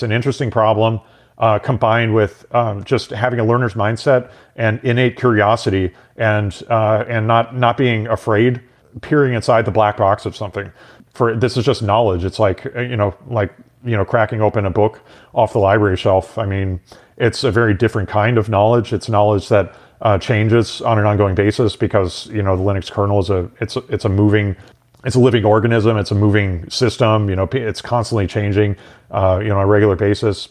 it's an interesting problem uh, combined with um, just having a learner's mindset and innate curiosity and uh, and not not being afraid peering inside the black box of something. For this is just knowledge. It's like uh, you know like you know cracking open a book off the library shelf. I mean it's a very different kind of knowledge. It's knowledge that uh, changes on an ongoing basis because you know the linux kernel is a it's it's a moving it's a living organism it's a moving system you know it's constantly changing uh, you know on a regular basis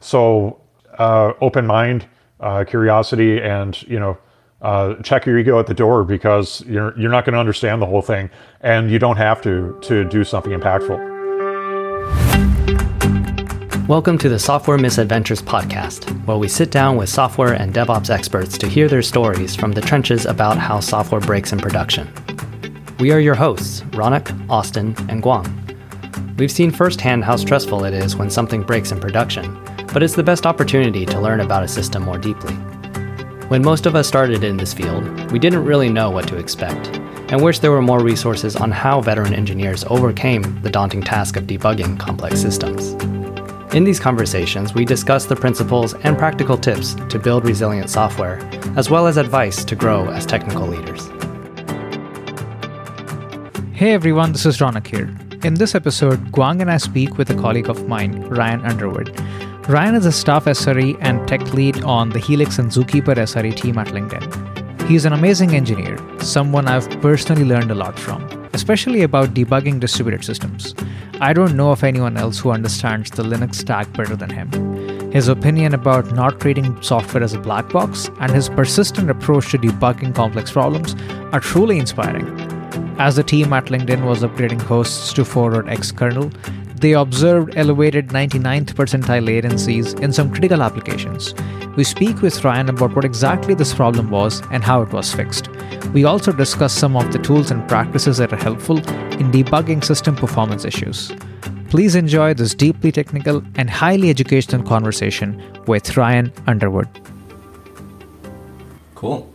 so uh, open mind, uh, curiosity, and you know, uh, check your ego at the door because you're you're not going to understand the whole thing, and you don't have to to do something impactful. Welcome to the Software Misadventures podcast, where we sit down with software and DevOps experts to hear their stories from the trenches about how software breaks in production. We are your hosts, Ronak, Austin, and Guang. We've seen firsthand how stressful it is when something breaks in production, but it's the best opportunity to learn about a system more deeply. When most of us started in this field, we didn't really know what to expect, and wish there were more resources on how veteran engineers overcame the daunting task of debugging complex systems. In these conversations, we discuss the principles and practical tips to build resilient software, as well as advice to grow as technical leaders. Hey everyone, this is Ronak here. In this episode, Guang and I speak with a colleague of mine, Ryan Underwood, Ryan is a staff SRE and tech lead on the Helix and Zookeeper SRE team at LinkedIn. He's an amazing engineer, someone I've personally learned a lot from, especially about debugging distributed systems. I don't know of anyone else who understands the Linux stack better than him. His opinion about not treating software as a black box and his persistent approach to debugging complex problems are truly inspiring. As the team at LinkedIn was upgrading hosts to forward X kernel, they observed elevated 99th percentile latencies in some critical applications. We speak with Ryan about what exactly this problem was and how it was fixed. We also discuss some of the tools and practices that are helpful in debugging system performance issues. Please enjoy this deeply technical and highly educational conversation with Ryan Underwood. Cool.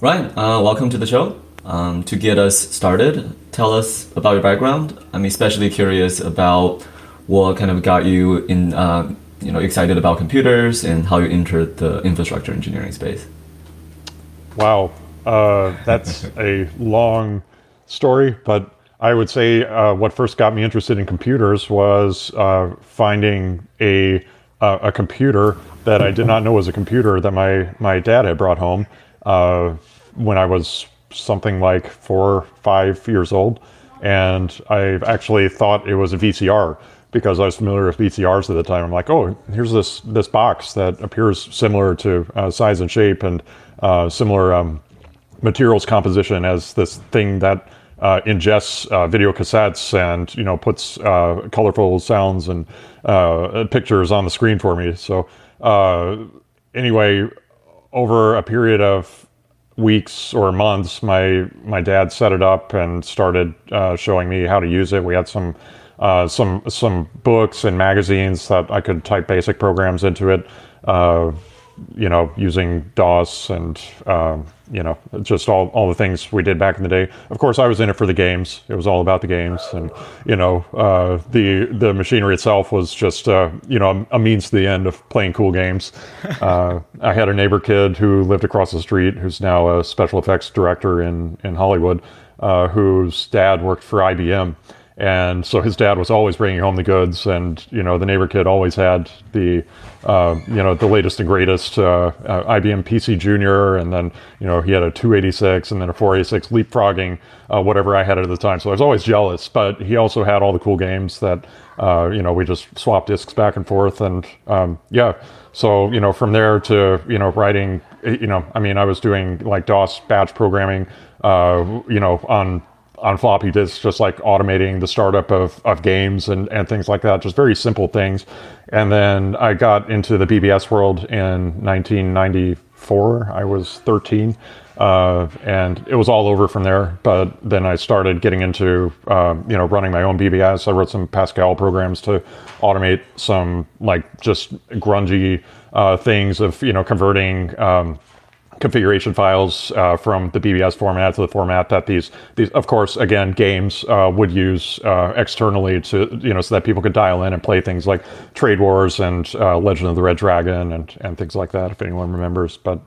Ryan, uh, welcome to the show. Um, to get us started, tell us about your background. I'm especially curious about what kind of got you in, uh, you know, excited about computers and how you entered the infrastructure engineering space. Wow, uh, that's a long story, but I would say uh, what first got me interested in computers was uh, finding a a computer that I did not know was a computer that my my dad had brought home uh, when I was something like four, five years old, and I actually thought it was a VCR because I was familiar with VCRs at the time. I'm like, oh, here's this this box that appears similar to uh, size and shape and uh, similar um, materials composition as this thing that uh, ingests uh, video cassettes and you know puts uh, colorful sounds and uh, pictures on the screen for me. So anyway, over a period of weeks or months, my my dad set it up and started uh, showing me how to use it. We had some uh, some some books and magazines that I could type basic programs into it. Uh, you know, using DOS and um, you know just all, all the things we did back in the day. Of course, I was in it for the games. It was all about the games, and you know uh, the the machinery itself was just uh, you know a means to the end of playing cool games. Uh, I had a neighbor kid who lived across the street, who's now a special effects director in in Hollywood, uh, whose dad worked for IBM and so his dad was always bringing home the goods and you know the neighbor kid always had the uh, you know the latest and greatest uh, uh, IBM PC Junior and then you know he had a 286 and then a 486 leapfrogging uh, whatever I had at the time. So I was always jealous but he also had all the cool games that uh, you know we just swapped discs back and forth and um, yeah. So you know from there to you know writing you know I mean I was doing like DOS batch programming uh, you know on on floppy disks, just like automating the startup of, of games and, and things like that, just very simple things. And then I got into the BBS world in 1994. I was 13. Uh, and it was all over from there. But then I started getting into, uh, you know, running my own BBS. I wrote some Pascal programs to automate some like just grungy uh, things of, you know, converting um, configuration files uh, from the BBS format to the format that these, these of course, again, games uh, would use uh, externally to, you know, so that people could dial in and play things like Trade Wars and uh, Legend of the Red Dragon and, and things like that, if anyone remembers. But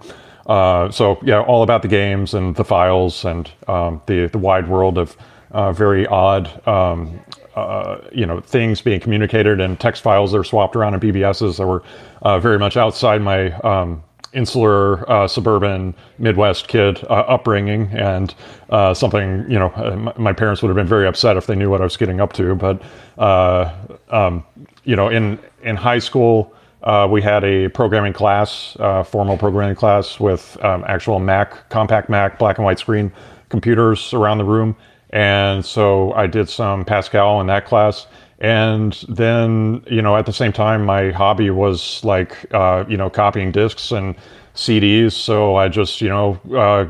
uh, so, yeah, all about the games and the files and um, the, the wide world of uh, very odd um, uh, you know things being communicated and text files that are swapped around in BBSs that were uh, very much outside my um, insular uh, suburban Midwest kid uh, upbringing and uh, something you know uh, my parents would have been very upset if they knew what I was getting up to. But um, you know in in high school. we had a programming class, formal programming class with um, actual Mac, compact Mac, black and white screen computers around the room and so I did some Pascal in that class. And then, you know, at the same time, my hobby was like, uh, you know, copying discs and CDs. So I just, you know, uh,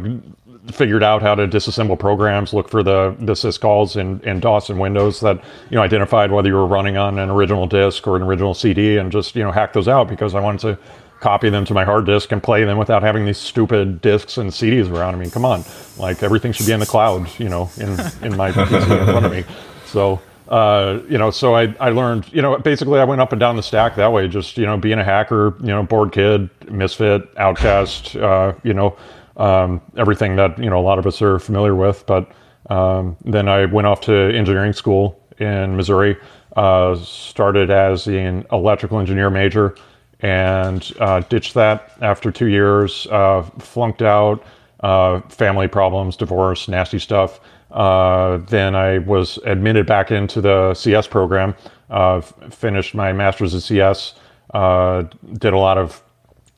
figured out how to disassemble programs, look for the, the syscalls in, in DOS and Windows that, you know, identified whether you were running on an original disk or an original CD and just, you know, hack those out because I wanted to copy them to my hard disk and play them without having these stupid discs and CDs around. I mean, come on, like everything should be in the cloud, you know, in in my PC in front of me. So. Uh, you know, so I, I learned, you know, basically I went up and down the stack that way, just, you know, being a hacker, you know, bored kid, misfit, outcast, uh, you know, um, everything that, you know, a lot of us are familiar with. But um, then I went off to engineering school in Missouri, uh, started as an electrical engineer major, and uh, ditched that after two years, uh, flunked out, uh, family problems, divorce, nasty stuff. Uh, then I was admitted back into the CS program, uh, finished my master's in CS, uh, did a lot of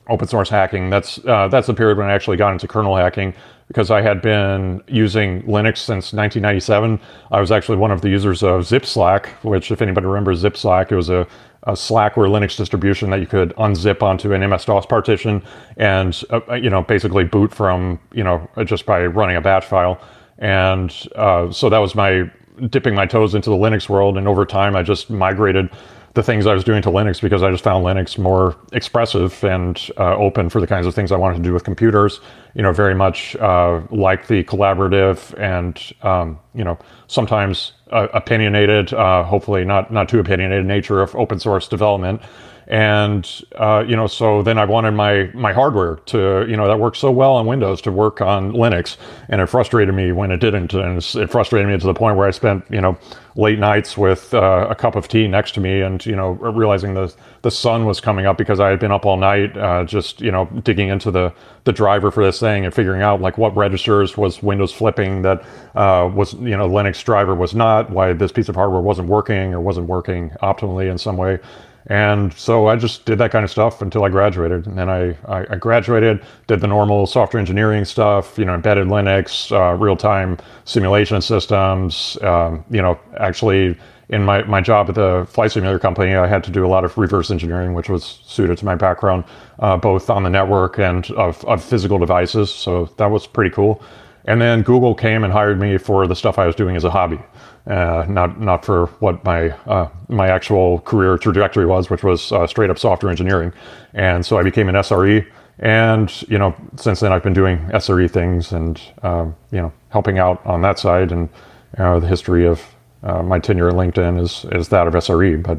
open source hacking. That's that's the period when I actually got into kernel hacking because I had been using Linux since 1997. I was actually one of the users of ZipSlack, which, if anybody remembers ZipSlack, it was a a Slackware Linux distribution that you could unzip onto an MS-DOS partition and uh, uh, you know basically boot from you know just by running a batch file. And uh, so that was my dipping my toes into the Linux world. And over time, I just migrated the things I was doing to Linux because I just found Linux more expressive and uh, open for the kinds of things I wanted to do with computers. You know, very much uh, like the collaborative and um, you know sometimes uh, opinionated, uh, hopefully not not too opinionated nature of open source development and uh, you know so then i wanted my my hardware to you know that worked so well on windows to work on linux. And it frustrated me when it didn't. And it frustrated me to the point where i spent you know late nights with uh, a cup of tea next to me and you know realizing the the sun was coming up because i had been up all night uh, just you know digging into the the driver for this thing and figuring out like what registers was windows flipping that uh, was you know linux driver was not why this piece of hardware wasn't working or wasn't working optimally in some way and so I just did that kind of stuff until I graduated. And then I, I, I graduated, did the normal software engineering stuff, you know, embedded Linux, uh, real time simulation systems. Um, you know, actually, in my, my job at the flight simulator company, I had to do a lot of reverse engineering, which was suited to my background, uh, both on the network and of, of physical devices. So that was pretty cool. And then Google came and hired me for the stuff I was doing as a hobby uh, not not for what my uh, my actual career trajectory was, which was uh, straight up software engineering. And so I became an SRE, and you know since then I've been doing SRE things and um, you know helping out on that side. And uh, the history of uh, my tenure at LinkedIn is is that of SRE. But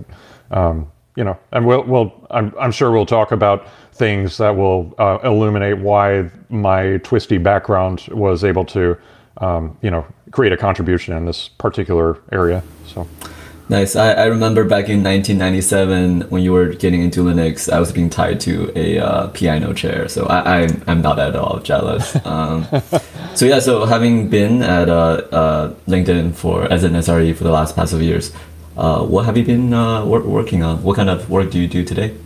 um, you know, and we'll we'll I'm I'm sure we'll talk about things that will illuminate why my twisty background was able to um, you know, create a contribution in this particular area. So. Nice. I, I remember back in 1997 when you were getting into Linux, I was being tied to a uh, piano chair. So I, I'm, I'm not at all jealous. Um, so yeah, so having been at uh, uh, LinkedIn for as an SRE for the last past of years, uh, what have you been uh, wor- working on? What kind of work do you do today?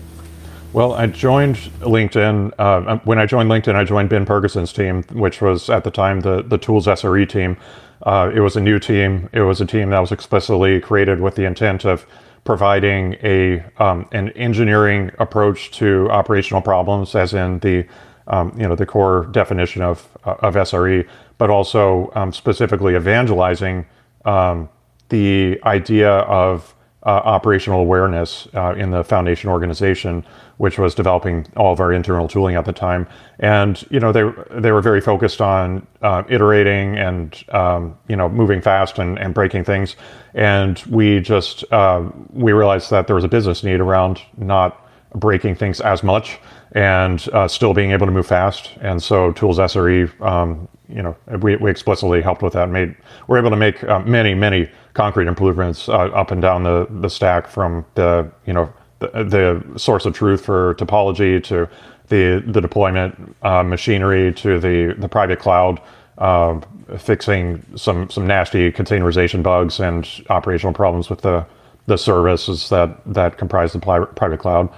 Well, I joined LinkedIn. Uh, when I joined LinkedIn, I joined Ben Purgason's team, which was at the time the, the Tools SRE team. Uh, it was a new team. It was a team that was explicitly created with the intent of providing a um, an engineering approach to operational problems, as in the um, you know the core definition of uh, of SRE, but also um, specifically evangelizing um, the idea of uh, operational awareness uh, in the foundation organization, which was developing all of our internal tooling at the time. And you know, they they were very focused on uh, iterating and um, you know moving fast and, and breaking things. And we just uh, we realized that there was a business need around not breaking things as much and uh, still being able to move fast. And so Tools SRE, um, you know, we, we explicitly helped with that. Made we're able to make uh, many many concrete improvements uh, up and down the the stack from the you know the, the source of truth for topology to the the deployment uh, machinery to the the private cloud. Uh, fixing some some nasty containerization bugs and operational problems with the the services that that comprise the private cloud.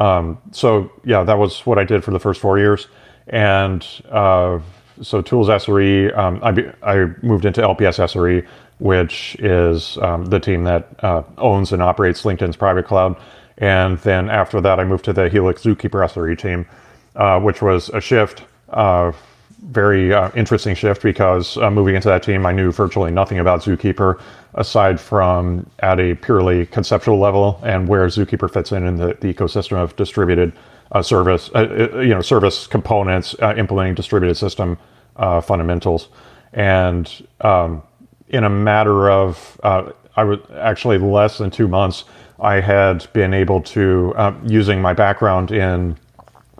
Um, so yeah, that was what I did for the first four years, and uh, so Tools SRE. Um, I, I moved into LPS SRE, which is um, the team that uh, owns and operates LinkedIn's private cloud. And then after that, I moved to the Helix Zookeeper SRE team, uh, which was a shift, very uh, interesting shift because uh, moving into that team, I knew virtually nothing about Zookeeper aside from at a purely conceptual level and where Zookeeper fits in in the, the ecosystem of distributed uh, service, uh, uh you know, service components uh, implementing distributed system fundamentals. And um, in a matter of, I would actually less than two months, I had been able to, using my background in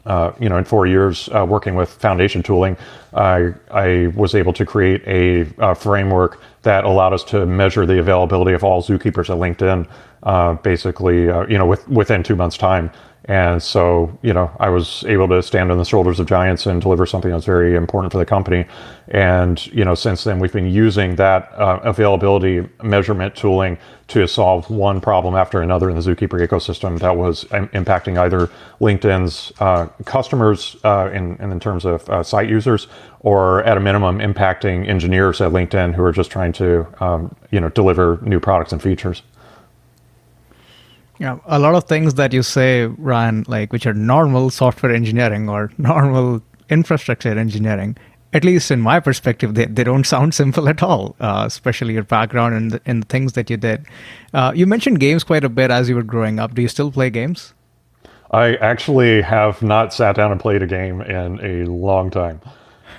uh, you know, in four years uh, working with foundation tooling, I, I was able to create a, a, framework that allowed us to measure the availability of all zookeepers at LinkedIn, uh, basically, uh, you know, with, within two months' time. And so, you know, I was able to stand on the shoulders of giants and deliver something that's very important for the company. And, you know, since then, we've been using that uh, availability measurement tooling to solve one problem after another in the Zookeeper ecosystem that was um, impacting either LinkedIn's uh, customers uh, in, in terms of uh, site users or at a minimum impacting engineers at LinkedIn who are just trying to, um, you know, deliver new products and features. Yeah, a lot of things that you say, Ryan, like which are normal software engineering or normal infrastructure engineering, at least in my perspective, they, they don't sound simple at all, uh, especially your background and the, and the things that you did. Uh, you mentioned games quite a bit as you were growing up. Do you still play games? I actually have not sat down and played a game in a long time.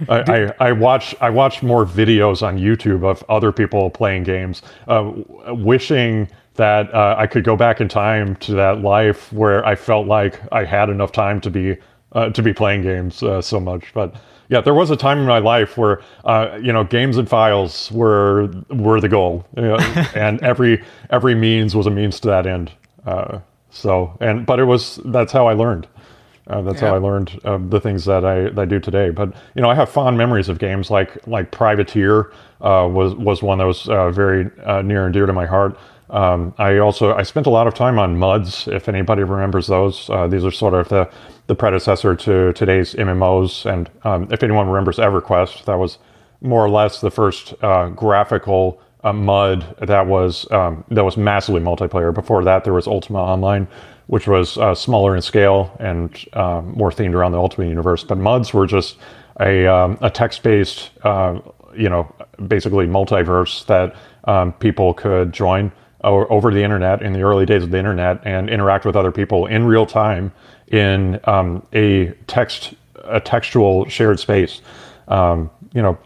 I, I, I, watch I watch more videos on YouTube of other people playing games, uh, wishing that uh, I could go back in time to that life where I felt like I had enough time to be uh, to be playing games uh, so much. But yeah, there was a time in my life where uh, you know games and files were were the goal, you know, and every every means was a means to that end. Uh, so and but it was that's how I learned. Uh, that's yeah. how I learned the things that I that I do today. But you know, I have fond memories of games like like Privateer was was one that was very near and dear to my heart. Um, I also I spent a lot of time on MUDs. If anybody remembers those, uh, these are sort of the the predecessor to today's MMOs. And um, if anyone remembers EverQuest, that was more or less the first uh, graphical uh, MUD that was um, that was massively multiplayer. Before that, there was Ultima Online, which was uh, smaller in scale and uh, more themed around the Ultima Universe. But MUDs were just a um, a text based, uh, you know, basically multiverse that um, people could join or over the internet in the early days of the internet and interact with other people in real time in um, a text a textual shared space. Um, you know,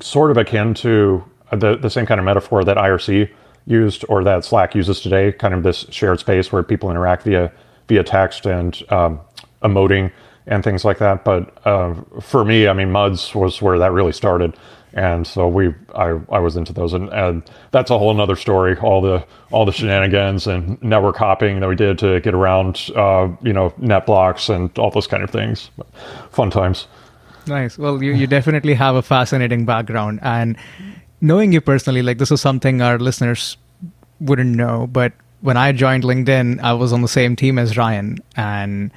sort of akin to the the same kind of metaphor that IRC used or that Slack uses today. Kind of this shared space where people interact via via text and um, emoting and things like that. But uh, for me, I mean, MUDs was where that really started and so we I, I was into those. And, and that's a whole other story all the all the shenanigans and network hopping that we did to get around uh, you know net blocks and all those kind of things. Fun times. Nice. Well you, you definitely have a fascinating background. And knowing you personally like this is something our listeners wouldn't know but when i joined linkedin i was on the same team as ryan. And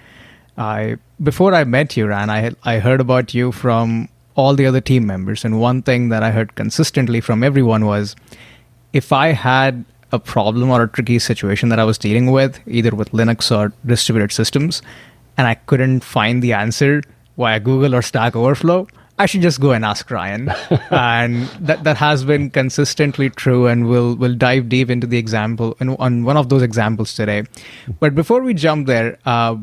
i before i met you ryan i i heard about you from all the other team members. And one thing that I heard consistently from everyone was if I had a problem or a tricky situation that I was dealing with, either with Linux or distributed systems, and I couldn't find the answer via Google or Stack Overflow, I should just go and ask Ryan, and that that has been consistently true. And we'll we'll dive deep into the example in, on one of those examples today. But before we jump there, uh,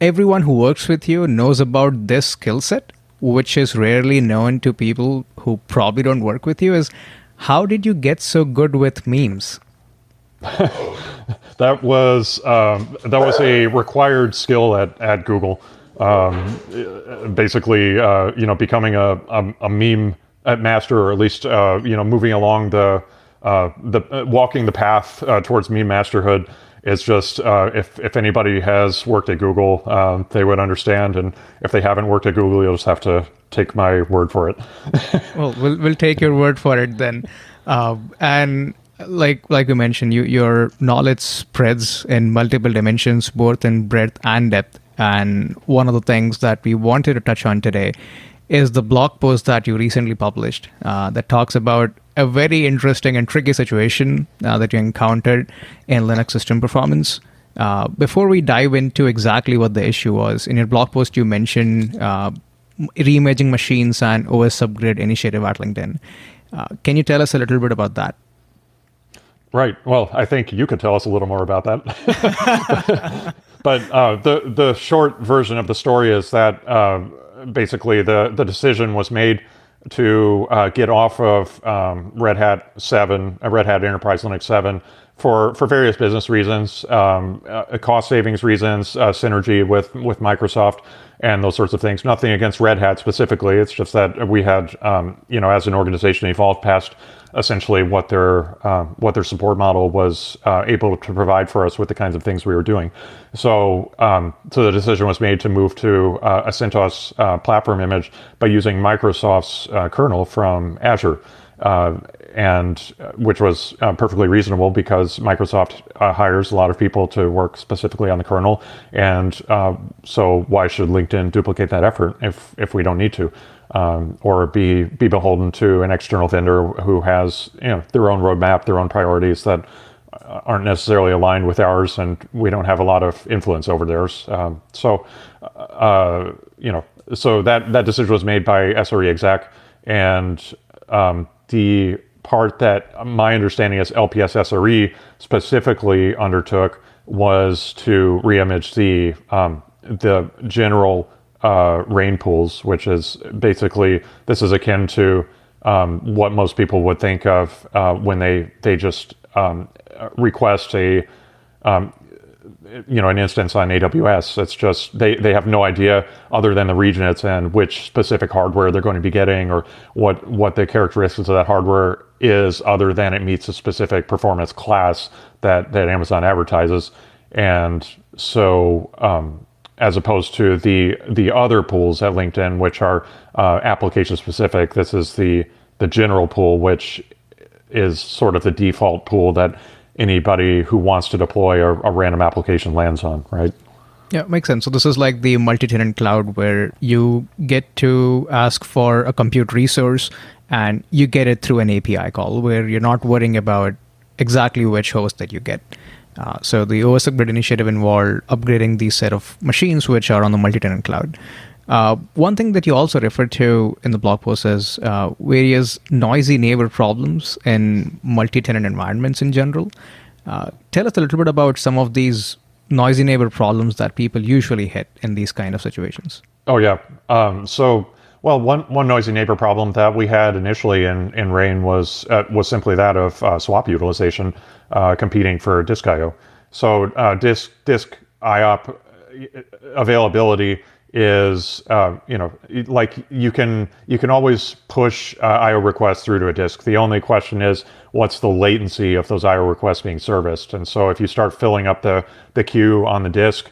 everyone who works with you knows about this skill set, which is rarely known to people who probably don't work with you. Is how did you get so good with memes? that was um, that was a required skill at at Google. Um, basically, uh, you know, becoming a, a, a meme master, or at least uh, you know, moving along the uh, the uh, walking the path uh, towards meme masterhood. It's just uh, if if anybody has worked at Google, um, they would understand, and if they haven't worked at Google, you'll just have to take my word for it. well, we'll we'll take your word for it then. and like like we mentioned, you, your knowledge spreads in multiple dimensions, both in breadth and depth. And one of the things that we wanted to touch on today is the blog post that you recently published uh, that talks about a very interesting and tricky situation uh, that you encountered in Linux system performance. Uh, before we dive into exactly what the issue was, in your blog post you mentioned uh, reimaging machines and OS upgrade initiative at LinkedIn. Uh, can you tell us a little bit about that? Right. Well, I think you could tell us a little more about that. but uh, the the short version of the story is that basically the the decision was made to uh, get off of um, Red Hat Seven, uh, Red Hat Enterprise Linux Seven, for for various business reasons, um, uh, cost savings reasons, uh, synergy with with Microsoft, and those sorts of things. Nothing against Red Hat specifically. It's just that we had, um, you know, as an organization, evolved past essentially what their uh, what their support model was uh, able to provide for us with the kinds of things we were doing. So um, so the decision was made to move to uh, a CentOS uh, platform image by using Microsoft's uh, kernel from Azure. Uh, and which was perfectly reasonable because Microsoft hires a lot of people to work specifically on the kernel, and so why should LinkedIn duplicate that effort if if we don't need to? Um, or be be beholden to an external vendor who has you know their own roadmap, their own priorities that aren't necessarily aligned with ours, and we don't have a lot of influence over theirs. Um, so, uh, you know, so that that decision was made by SRE exec, and um, the part that my understanding is LPS SRE specifically undertook was to reimage the um, the general uh, rain pools, which is basically this is akin to um, what most people would think of uh, when they they just um, request a um, you know an instance on AWS. It's just they they have no idea other than the region it's in, which specific hardware they're going to be getting, or what what the characteristics of that hardware is, other than it meets a specific performance class that that Amazon advertises. And so um, as opposed to the the other pools at LinkedIn, which are uh, application specific. This is the the general pool, which is sort of the default pool that anybody who wants to deploy a, a random application lands on, right? Yeah, makes sense. So this is like the multi-tenant cloud where you get to ask for a compute resource and you get it through an API call where you're not worrying about exactly which host that you get. Uh, so the OS Upgrade initiative involved upgrading these set of machines which are on the multi-tenant cloud. Uh, one thing that you also referred to in the blog post is uh, various noisy neighbor problems in multi-tenant environments in general. Uh, tell us a little bit about some of these noisy neighbor problems that people usually hit in these kind of situations. Oh yeah. Um, so well, one one noisy neighbor problem that we had initially in in Rain was uh, was simply that of uh, swap utilization uh, competing for disk I/O. So uh, disk disk IOP uh, availability is uh, you know like you can you can always push IO requests through to a disk. The only question is what's the latency of those IO requests being serviced. And so if you start filling up the the queue on the disk,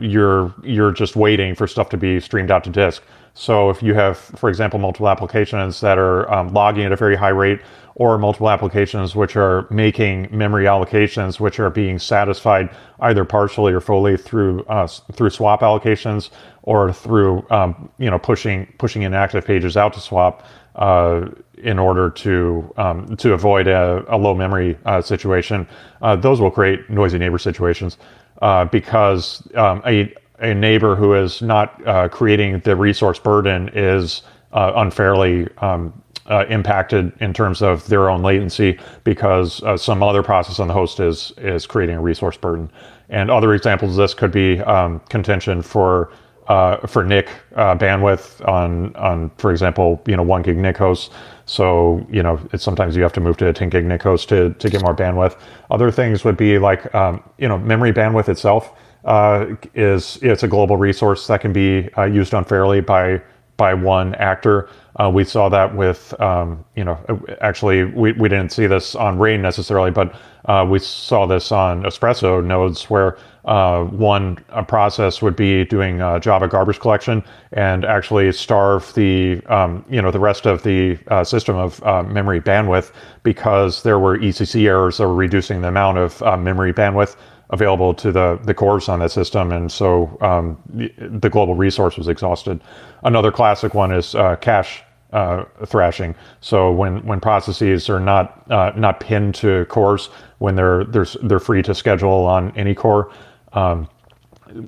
you're you're just waiting for stuff to be streamed out to disk. So if you have, for example, multiple applications that are um, logging at a very high rate, or multiple applications which are making memory allocations, which are being satisfied either partially or fully through uh, through swap allocations, or through um, you know pushing pushing inactive pages out to swap. Uh, in order to um, to avoid a, a low memory uh, situation, uh, those will create noisy neighbor situations uh, because um, a a neighbor who is not uh, creating the resource burden is uh, unfairly um, uh, impacted in terms of their own latency because uh, some other process on the host is is creating a resource burden. And other examples of this could be um, contention for uh, for NIC uh, bandwidth on on for example you know one gig NIC hosts. So you know sometimes you have to move to a 10 gig NIC host to to get more bandwidth. Other things would be like um, you know memory bandwidth itself uh, is it's a global resource that can be uh, used unfairly by by one actor. Uh, we saw that with, um, you know, actually, we, we didn't see this on Rain necessarily, but uh, we saw this on Espresso nodes where uh, one process would be doing uh, Java garbage collection and actually starve the, um, you know, the rest of the uh, system of uh, memory bandwidth because there were ECC errors that were reducing the amount of memory bandwidth available to the, the cores on that system. And so um, the, the, global resource was exhausted. Another classic one is uh, cache uh, thrashing. So when, when processes are not uh, not pinned to cores, when they're they're they're free to schedule on any core, um,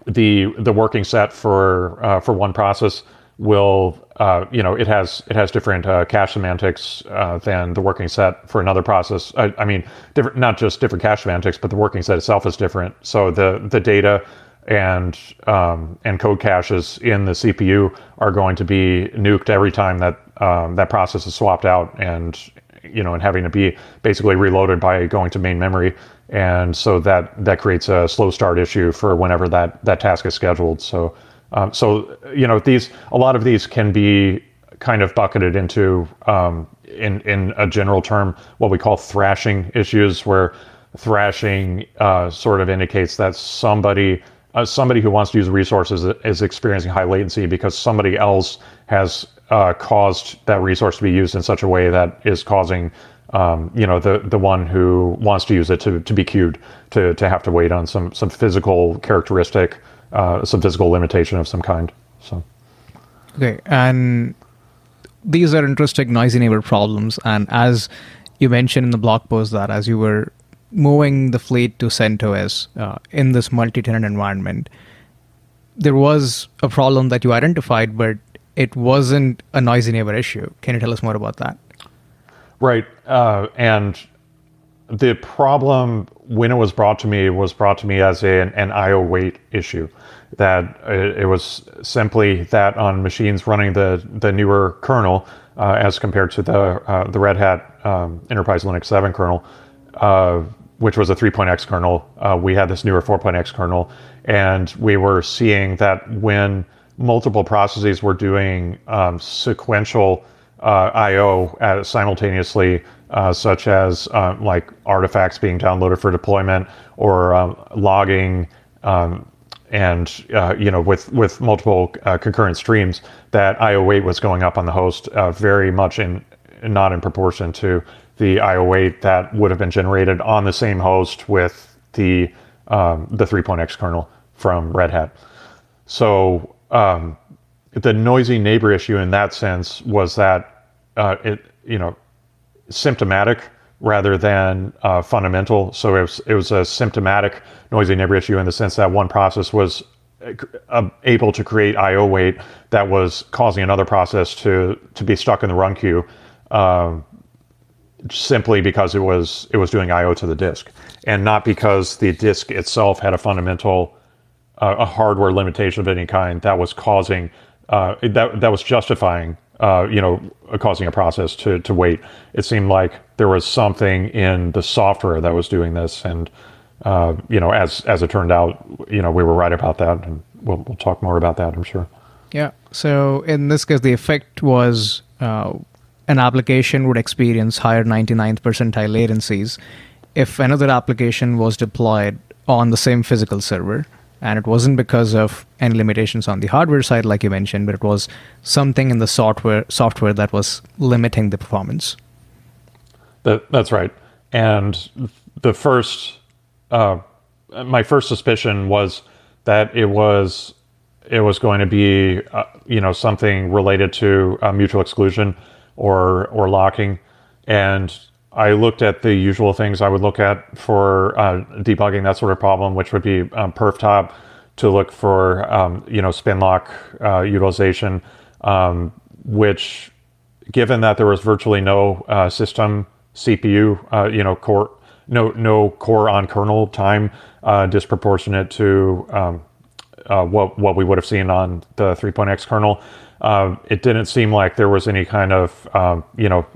the the working set for uh, for one process will uh, you know, it has it has different uh, cache semantics uh, than the working set for another process. I, I, mean, different, not just different cache semantics, but the working set itself is different. So the the data and um, and code caches in the CPU are going to be nuked every time that um, that process is swapped out, and you know, and having to be basically reloaded by going to main memory. And so that that creates a slow start issue for whenever that that task is scheduled. So um, so you know these a lot of these can be kind of bucketed into um, in in a general term what we call thrashing issues, where thrashing uh, sort of indicates that somebody uh, somebody who wants to use resources is experiencing high latency because somebody else has uh, caused that resource to be used in such a way that is causing um, you know the the one who wants to use it to, to be queued to to have to wait on some some physical characteristic uh, some physical limitation of some kind. So, okay, and these are interesting noisy neighbor problems. And as you mentioned in the blog post, that as you were moving the fleet to CentOS uh, in this multi-tenant environment, there was a problem that you identified, but it wasn't a noisy neighbor issue. Can you tell us more about that? Right, uh, and the problem when it was brought to me was brought to me as a, an, an IO wait issue. That it, it, was simply that on machines running the the newer kernel uh, as compared to the uh, the Red Hat um, Enterprise Linux 7 kernel, uh, which was a 3.x kernel. Uh, we had this newer 4.x kernel, and we were seeing that when multiple processes were doing um, sequential uh, I/O simultaneously uh, such as uh, like artifacts being downloaded for deployment or um, logging um, and uh, you know with with multiple uh, concurrent streams that IO wait was going up on the host uh, very much in not in proportion to the IO wait that would have been generated on the same host with the um, the 3.x kernel from Red Hat. So um, the noisy neighbor issue in that sense was that uh, it you know symptomatic rather than uh, fundamental. So it was, it was a symptomatic noisy neighbor issue in the sense that one process was uh, able to create I/O wait that was causing another process to to be stuck in the run queue, um, simply because it was it was doing I/O to the disk, and not because the disk itself had a fundamental uh, a hardware limitation of any kind that was causing uh, that that was justifying uh, you know, causing a process to, to wait. It seemed like there was something in the software that was doing this, and uh, you know, as as it turned out, you know, we were right about that, and we'll we'll talk more about that, I'm sure. Yeah. So in this case, the effect was uh, an application would experience higher 99th percentile latencies if another application was deployed on the same physical server and it wasn't because of any limitations on the hardware side like you mentioned but it was something in the software software that was limiting the performance. That, that's right. And the first uh, my first suspicion was that it was it was going to be uh, you know something related to uh, mutual exclusion or or locking. And I looked at the usual things I would look at for uh, debugging that sort of problem, which would be um, perf top, to look for um, you know spin lock uh, utilization, um, which given that there was virtually no uh, system CPU, uh, you know core no no core on kernel time uh, disproportionate to um, uh, what what we would have seen on the 3.x kernel. Uh, it didn't seem like there was any kind of um, you know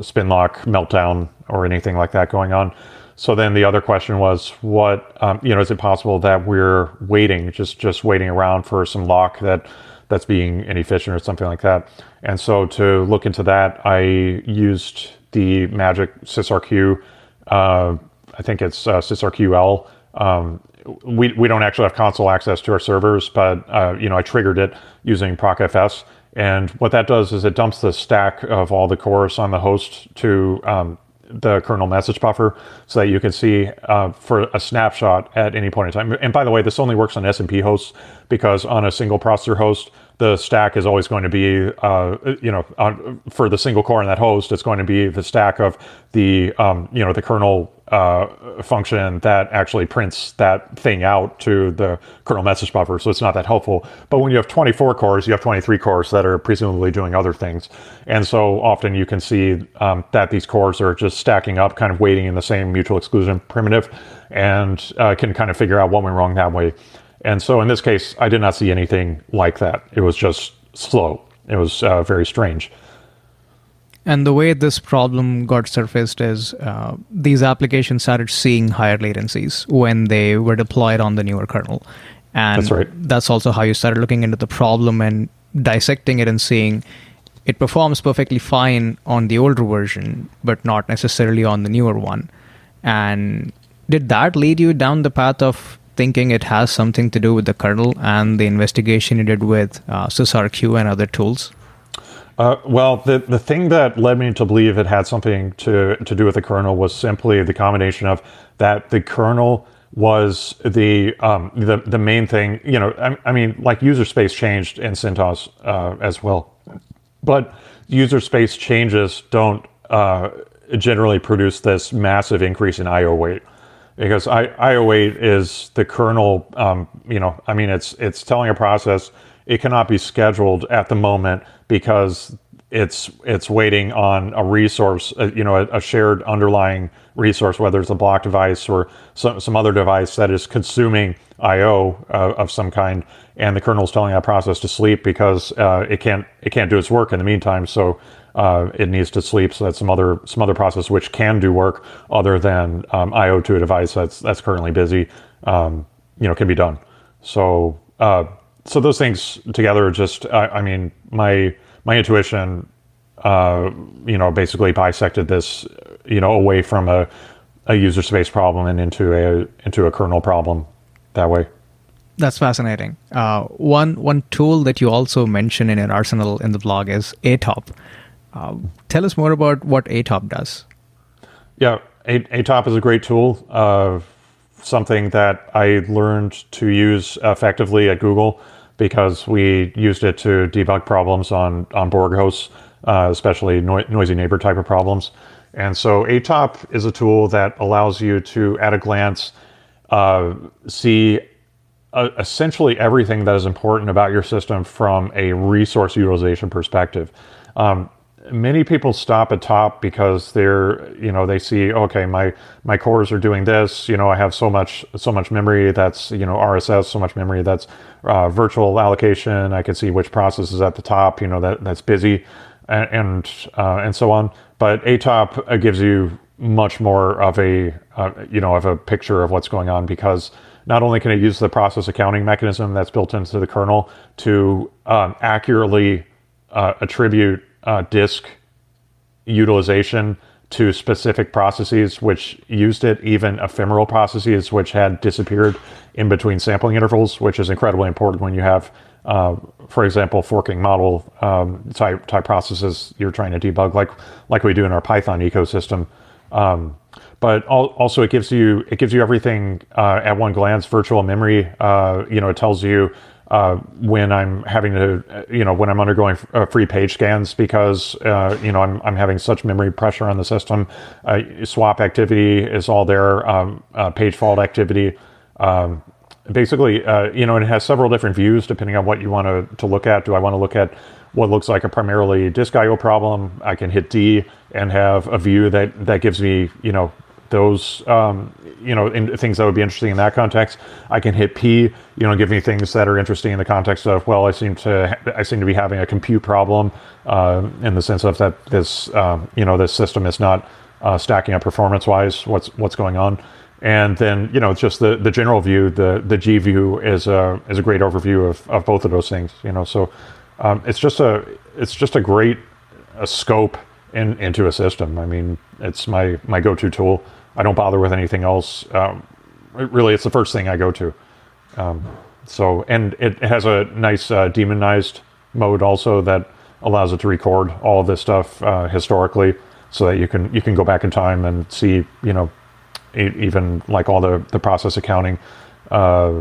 spin lock meltdown or anything like that going on. So then the other question was, what um, you know, is it possible that we're waiting, just just waiting around for some lock that that's being inefficient or something like that? And so to look into that, I used the Magic sysrq. Uh, I think it's uh, sysrql. Um, we, we don't actually have console access to our servers, but uh, you know I triggered it using procfs, and what that does is it dumps the stack of all the cores on the host to um, the kernel message buffer so that you can see uh, for a snapshot at any point in time. And by the way, this only works on SMP hosts because on a single processor host, the stack is always going to be, uh, you know, on, for the single core in that host, it's going to be the stack of the, um, you know, the kernel uh, function that actually prints that thing out to the kernel message buffer. So it's not that helpful. But when you have 24 cores, you have 23 cores that are presumably doing other things. And so often you can see um, that these cores are just stacking up, kind of waiting in the same mutual exclusion primitive, and uh, can kind of figure out what went wrong that way. And so in this case, I did not see anything like that. It was just slow. It was uh, very strange. And the way this problem got surfaced is uh, these applications started seeing higher latencies when they were deployed on the newer kernel. And that's, right. that's also how you started looking into the problem and dissecting it and seeing it performs perfectly fine on the older version, but not necessarily on the newer one. And did that lead you down the path of thinking it has something to do with the kernel and the investigation you did with uh, sysrq and other tools? Uh, well, the, the thing that led me to believe it had something to, to do with the kernel was simply the combination of that the kernel was the um, the the main thing. You know, I, I mean, like user space changed in CentOS uh, as well, but user space changes don't uh, generally produce this massive increase in I/O wait because I, IO wait is the kernel. Um, you know, I mean, it's it's telling a process it cannot be scheduled at the moment because it's it's waiting on a resource, uh, you know, a, a, shared underlying resource, whether it's a block device or some, some other device that is consuming I/O uh, of some kind, and the kernel is telling that process to sleep because uh, it can't it can't do its work in the meantime. So uh, it needs to sleep so that some other some other process which can do work other than um, I/O to a device that's that's currently busy, um, you know, can be done. So uh, so those things together just I, I mean my my intuition, uh, you know, basically bisected this, you know, away from a a user space problem and into a into a kernel problem that way. That's fascinating. Uh, one one tool that you also mention in your arsenal in the blog is ATOP. Uh, tell us more about what ATOP does. Yeah, ATOP is a great tool. Uh, something that I learned to use effectively at Google because we used it to debug problems on on Borg hosts, uh, especially no- noisy neighbor type of problems. And so ATOP is a tool that allows you to, at a glance, uh, see uh, essentially everything that is important about your system from a resource utilization perspective. Um, many people stop at top because they're you know they see okay my my cores are doing this you know i have so much so much memory that's you know rss so much memory that's uh, virtual allocation. I can see which process is at the top you know that that's busy and and, uh, and so on. But atop uh, gives you much more of a uh, you know of a picture of what's going on because not only can it use the process accounting mechanism that's built into the kernel to um, accurately uh, attribute uh, disk utilization to specific processes which used it, even ephemeral processes which had disappeared in between sampling intervals, which is incredibly important when you have, uh, for example, forking model um, type type processes you're trying to debug, like like we do in our Python ecosystem. Um, but also, it gives you it gives you everything uh, at one glance. Virtual memory, uh, you know, it tells you uh, when I'm having to, you know, when I'm undergoing uh, free page scans because, uh, you know, I'm, I'm having such memory pressure on the system. Uh, swap activity is all there, um, uh, page fault activity. Um, basically, uh, you know, it has several different views depending on what you want to, to look at. Do I want to look at what looks like a primarily disk I/O problem? I can hit D and have a view that that gives me, you know, those, um, you know, in, things that would be interesting in that context. I can hit P, you know, give me things that are interesting in the context of, well, I seem to I seem to be having a compute problem uh, in the sense of that this, um, you know, this system is not uh, stacking up performance wise. What's what's going on? And then you know just the, the general view, the the G view is a is a great overview of, of both of those things. You know, so um, it's just a it's just a great a scope in, into a system. I mean, it's my my go to tool. I don't bother with anything else. Um, really, it's the first thing I go to. Um, so and it, has a nice uh, daemonized mode also that allows it to record all of this stuff uh, historically, so that you can you can go back in time and see you know even like all the the process accounting uh,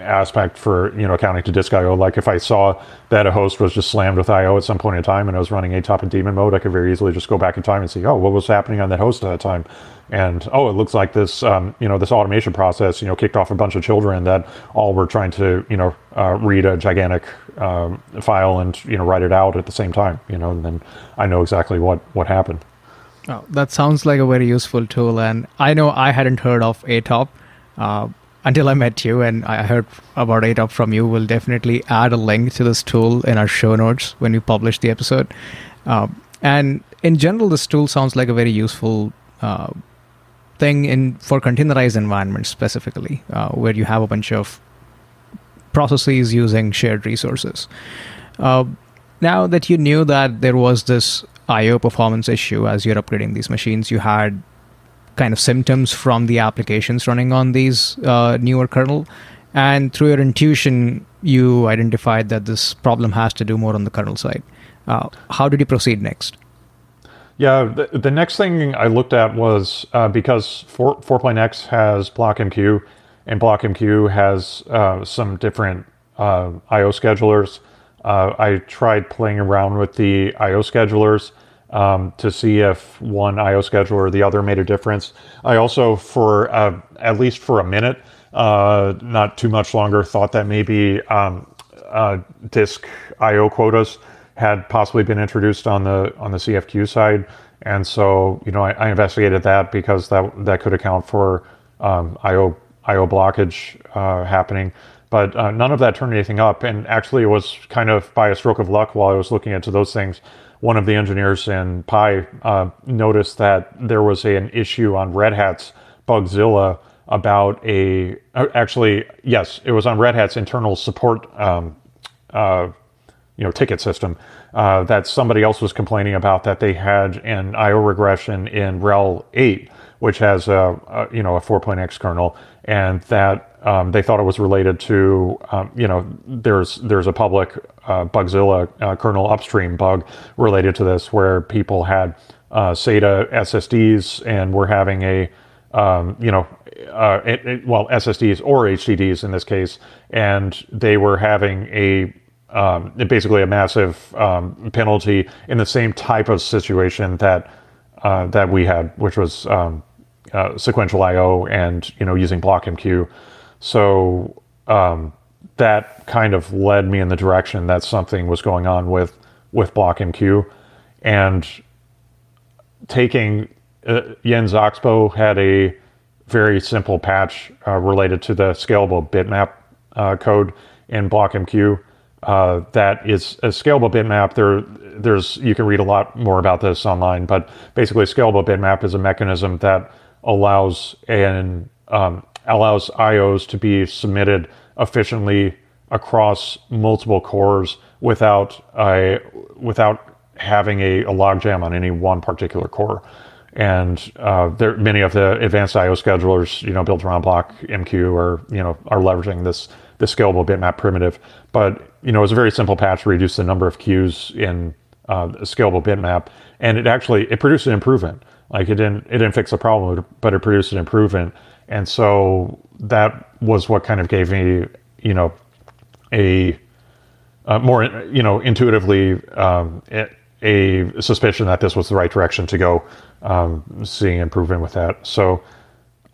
aspect for you know accounting to disk IO. Like if I saw that a host was just slammed with IO at some point in time and I was running ATOP in daemon mode, I could very easily just go back in time and see, oh, what was happening on that host at that time, and oh, it looks like this um, you know this automation process you know kicked off a bunch of children that all were trying to you know uh, read a gigantic um, file and you know write it out at the same time, you know, and then I know exactly what what happened. Oh, that sounds like a very useful tool, and I know I hadn't heard of ATOP uh, until I met you, and I heard about ATOP from you. We'll definitely add a link to this tool in our show notes when we publish the episode. Uh, and in general, this tool sounds like a very useful uh, thing in for containerized environments specifically, uh, where you have a bunch of processes using shared resources. Uh, now that you knew that there was this IO performance issue as you're upgrading these machines. You had kind of symptoms from the applications running on these uh, newer kernel. And through your intuition, you identified that this problem has to do more on the kernel side. Uh, how did you proceed next? Yeah, the, the next thing I looked at was uh, because 4, 4.x has BlockMQ, and BlockMQ has uh, some different uh, I/O schedulers. Uh, I tried playing around with the I/O schedulers um, to see if one I/O scheduler or the other made a difference. I also, for uh, at least for a minute, uh, not too much longer, thought that maybe um, uh, disk I/O quotas had possibly been introduced on the on the CFQ side, and so you know I, I investigated that because that that could account for um, I/O I/O blockage uh, happening. But uh, none of that turned anything up, and actually, it was kind of by a stroke of luck while I was looking into those things one of the engineers in Pi uh, noticed that there was a, an issue on Red Hat's Bugzilla about a uh, actually yes it was on Red Hat's internal support um, uh, you know ticket system uh, that somebody else was complaining about that they had an IO regression in RHEL 8 which has a, a you know a 4.x kernel and that um, they thought it was related to, um, you know, there's there's a public uh, Bugzilla uh, kernel upstream bug related to this where people had uh, SATA SSDs and were having a, um, you know, uh, it, it, well SSDs or HDDs in this case, and they were having a um, basically a massive um, penalty in the same type of situation that uh, that we had, which was um, uh, sequential I/O and you know using BlockMQ. So um, that kind of led me in the direction that something was going on with with BlockMQ, and taking uh, Jens Axboe had a very simple patch uh, related to the scalable bitmap uh, code in BlockMQ. Uh, that is a scalable bitmap. There, there's you can read a lot more about this online, but basically, scalable bitmap is a mechanism that allows an um, allows IOs to be submitted efficiently across multiple cores without a, without having a, a logjam on any one particular core. And uh, there, many of the advanced I/O schedulers, you know, built around Block MQ, are you know are leveraging this this scalable bitmap primitive. But you know, it's a very simple patch to reduce the number of queues in uh, a scalable bitmap, and it actually it produced an improvement. Like it didn't it didn't fix the problem, but it produced an improvement and so that was what kind of gave me, you know, a, a more, you know, intuitively um, a suspicion that this was the right direction to go, um, seeing improvement with that. So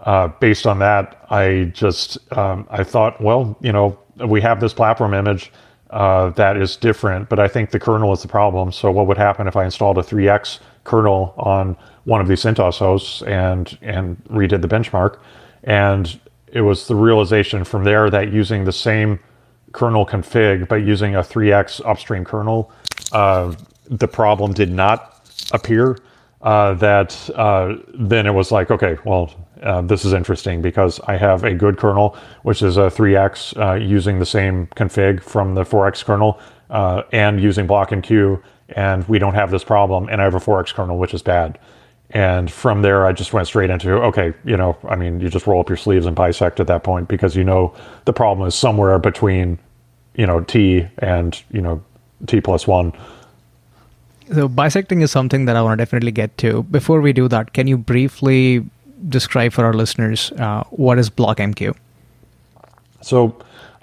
uh, based on that, I just um, I thought, well, you know, we have this platform image uh, that is different, but I think the kernel is the problem. So what would happen if I installed a 3x kernel on one of these CentOS hosts and and redid the benchmark? And it was the realization from there that using the same kernel config but using a 3x upstream kernel, uh, the problem did not appear. Uh, that uh, then it was like, okay, well, uh, this is interesting because I have a good kernel, which is a 3x uh, using the same config from the 4x kernel uh, and using BlockMQ, and we don't have this problem. And I have a 4x kernel, which is bad. And from there, I just went straight into okay, you know, I mean, you just roll up your sleeves and bisect at that point because you know the problem is somewhere between, you know, T and, you know, T plus one. So bisecting is something that I want to definitely get to. Before we do that, can you briefly describe for our listeners uh, what is BlockMQ? So,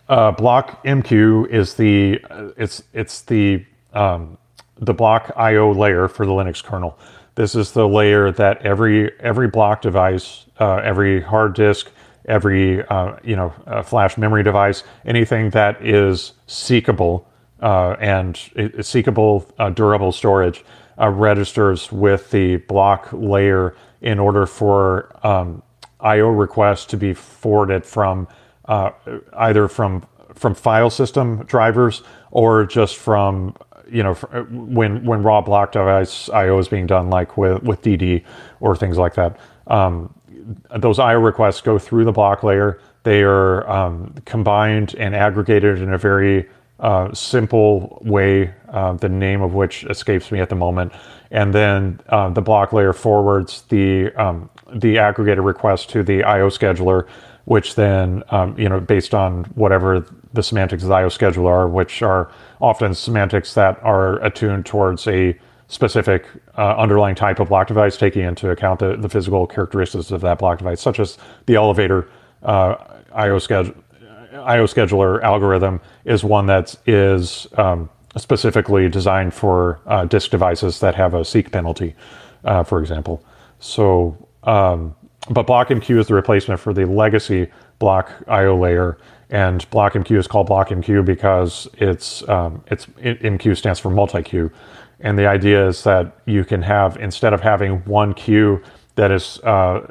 uh, BlockMQ is the uh, it's it's the um, the block I/O layer for the Linux kernel. This is the layer that every every block device, uh, every hard disk, every uh, you know uh, flash memory device, anything that is seekable uh, and seekable durable storage registers with the block layer in order for um, I/O requests to be forwarded from uh, either from from file system drivers or just from you know when when raw block device I/O is being done, like with with DD or things like that. Um, those I/O requests go through the block layer. They are um, combined and aggregated in a very uh, simple way, uh, the name of which escapes me at the moment, and then uh, the block layer forwards the um, the aggregated request to the I/O scheduler, which then um, you know based on whatever the semantics of the I/O scheduler are, which are often semantics that are attuned towards a specific uh, underlying type of block device, taking into account the, the physical characteristics of that block device, such as the elevator uh, I/O schedule. IO scheduler algorithm is one that is um, specifically designed for uh, disk devices that have a seek penalty, uh, for example. So, um, but BlockMQ is the replacement for the legacy block IO layer, and BlockMQ is called BlockMQ because it's um, it's MQ stands for multi-queue, and the idea is that you can have instead of having one queue that is uh,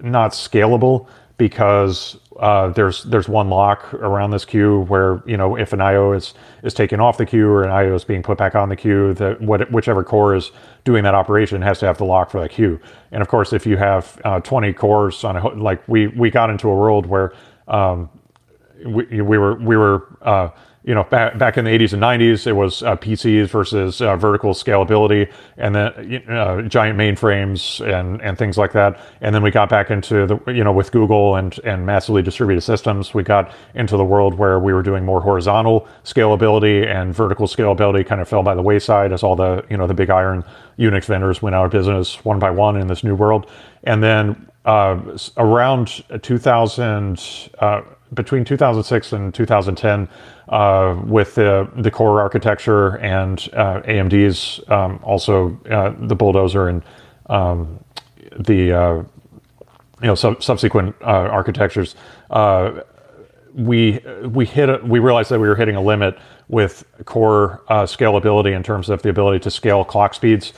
not scalable because uh, there's there's one lock around this queue where you know if an IO is is taken off the queue or an IO is being put back on the queue, that what, whichever core is doing that operation has to have the lock for that queue. And of course, if you have uh, 20 cores on a like we we got into a world where um, we, we were we were uh, you know, back, back in the 80s and 90s, it was uh, PCs versus uh, vertical scalability, and then uh, giant mainframes and and things like that. And then we got back into the you know with Google and and massively distributed systems, we got into the world where we were doing more horizontal scalability and vertical scalability kind of fell by the wayside as all the you know the big iron Unix vendors went out of business one by one in this new world. And then uh, around 2000 uh, between 2006 and 2010 uh, with the, the core architecture and uh, AMD's um, also uh, the bulldozer and um, the uh, you know sub- subsequent uh, architectures. Uh, we we hit a, we realized that we were hitting a limit with core scalability in terms of the ability to scale clock speeds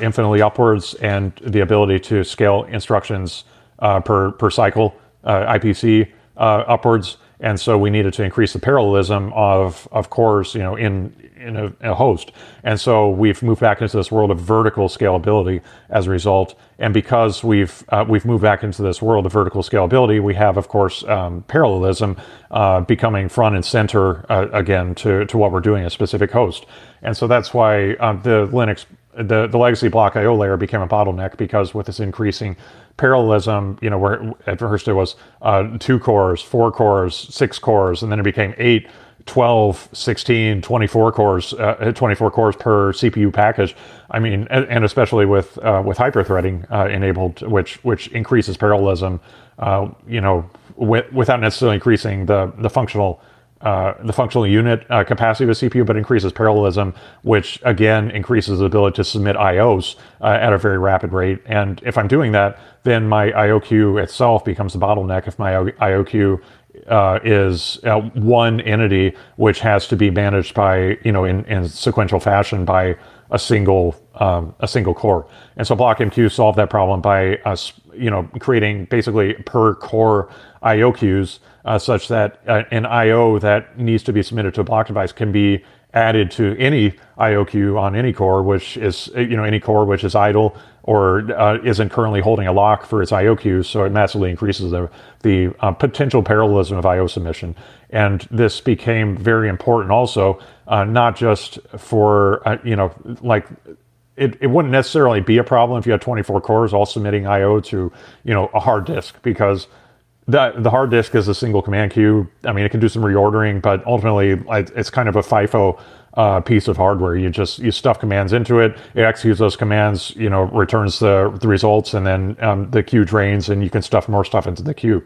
infinitely upwards and the ability to scale instructions per per cycle IPC upwards and so we needed to increase the parallelism of of cores, you know, in in a, a, host. And so we've moved back into this world of vertical scalability as a result. And because we've uh, we've moved back into this world of vertical scalability, we have, of course, um, parallelism uh, becoming front and center uh, again to to what we're doing a specific host. And so that's why uh, the Linux the the legacy block IO layer became a bottleneck because with this increasing parallelism, you know, where at first it was uh, two cores, four cores, six cores, and then it became eight, 12, 16, 24 cores, uh, 24 cores per CPU package. I mean, and, especially with uh, with hyperthreading uh, enabled, which which increases parallelism, uh, you know, with, without necessarily increasing the the functional uh, the functional unit uh, capacity of a CPU, but increases parallelism, which again increases the ability to submit IOs uh, at a very rapid rate. And if I'm doing that, then my IO queue itself becomes the bottleneck. If my IO queue uh, is uh, one entity which has to be managed by you know in, in sequential fashion by a single um, a single core. And so BlockMQ solved that problem by us you know creating basically per core IO queues uh, such that uh, an IO that needs to be submitted to a block device can be added to any IO queue on any core, which is you know any core which is idle or uh, isn't currently holding a lock for its IO queues. So it massively increases the the uh, potential parallelism of IO submission. And this became very important also, uh, not just for uh, you know like it, it wouldn't necessarily be a problem if you had 24 cores all submitting IO to you know a hard disk because the the hard disk is a single command queue. I mean, it can do some reordering, but ultimately, it's kind of a FIFO uh, piece of hardware. You just you stuff commands into it. It executes those commands. You know, returns the the results, and then um, the queue drains, and you can stuff more stuff into the queue.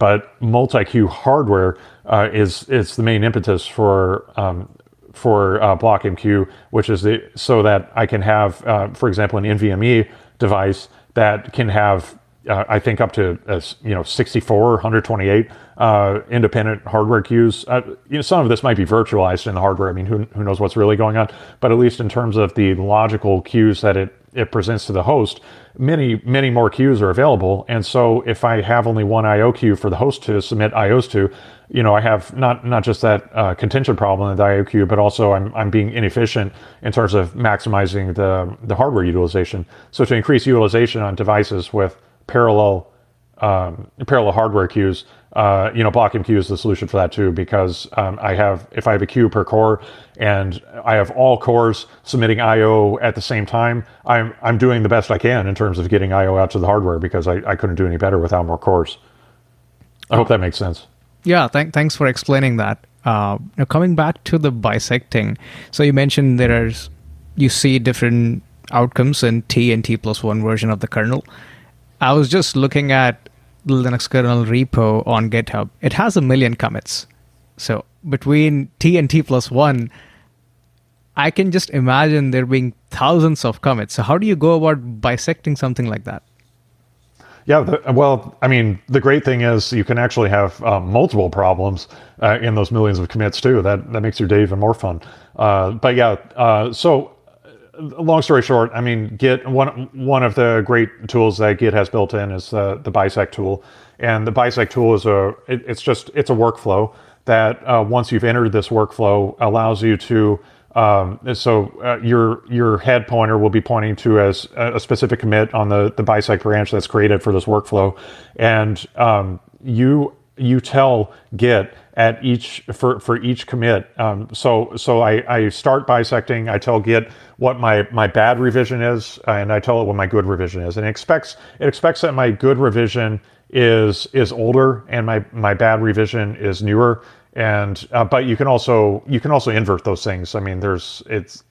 But multi-queue hardware uh, is is the main impetus for um, for uh, BlockMQ, which is the so that I can have, uh, for example, an NVMe device that can have uh, I think up to uh, you know 64, 128 uh, independent hardware queues. Uh, you know, some of this might be virtualized in the hardware. I mean, who, who knows what's really going on? But at least in terms of the logical queues that it it presents to the host, many many more queues are available. And so if I have only one I/O queue for the host to submit I/Os to, you know, I have not not just that uh, contention problem in the I/O queue, but also I'm I'm being inefficient in terms of maximizing the the hardware utilization. So to increase utilization on devices with parallel um, parallel hardware queues. Uh, you know, BlockMQ is the solution for that too, because um, I have if I have a queue per core and I have all cores submitting I/O at the same time, I'm I'm doing the best I can in terms of getting I/O out to the hardware because I, I couldn't do any better without more cores. I hope that makes sense. Yeah, th- thanks for explaining that. Uh, now coming back to the bisecting, so you mentioned there are you see different outcomes in T and T plus one version of the kernel. I was just looking at the Linux kernel repo on GitHub. It has a million commits. So between T and T plus one, I can just imagine there being thousands of commits. So how do you go about bisecting something like that? Yeah, the, well, I mean, the great thing is you can actually have um, multiple problems uh, in those millions of commits too. That that makes your day even more fun. Uh, but yeah, uh, so long story short, I mean, Git one one of the great tools that Git has built in is the the bisect tool, and the bisect tool is a it, it's just it's a workflow that uh, once you've entered this workflow allows you to um, so uh, your your head pointer will be pointing to as a specific commit on the the bisect branch that's created for this workflow, and um, you you tell Git at each for for each commit. Um, so so I, I start bisecting. I tell Git what my my bad revision is, and I tell it what my good revision is, and it expects it expects that my good revision is is older and my my bad revision is newer. And uh, but you can also you can also invert those things. I mean, there's it's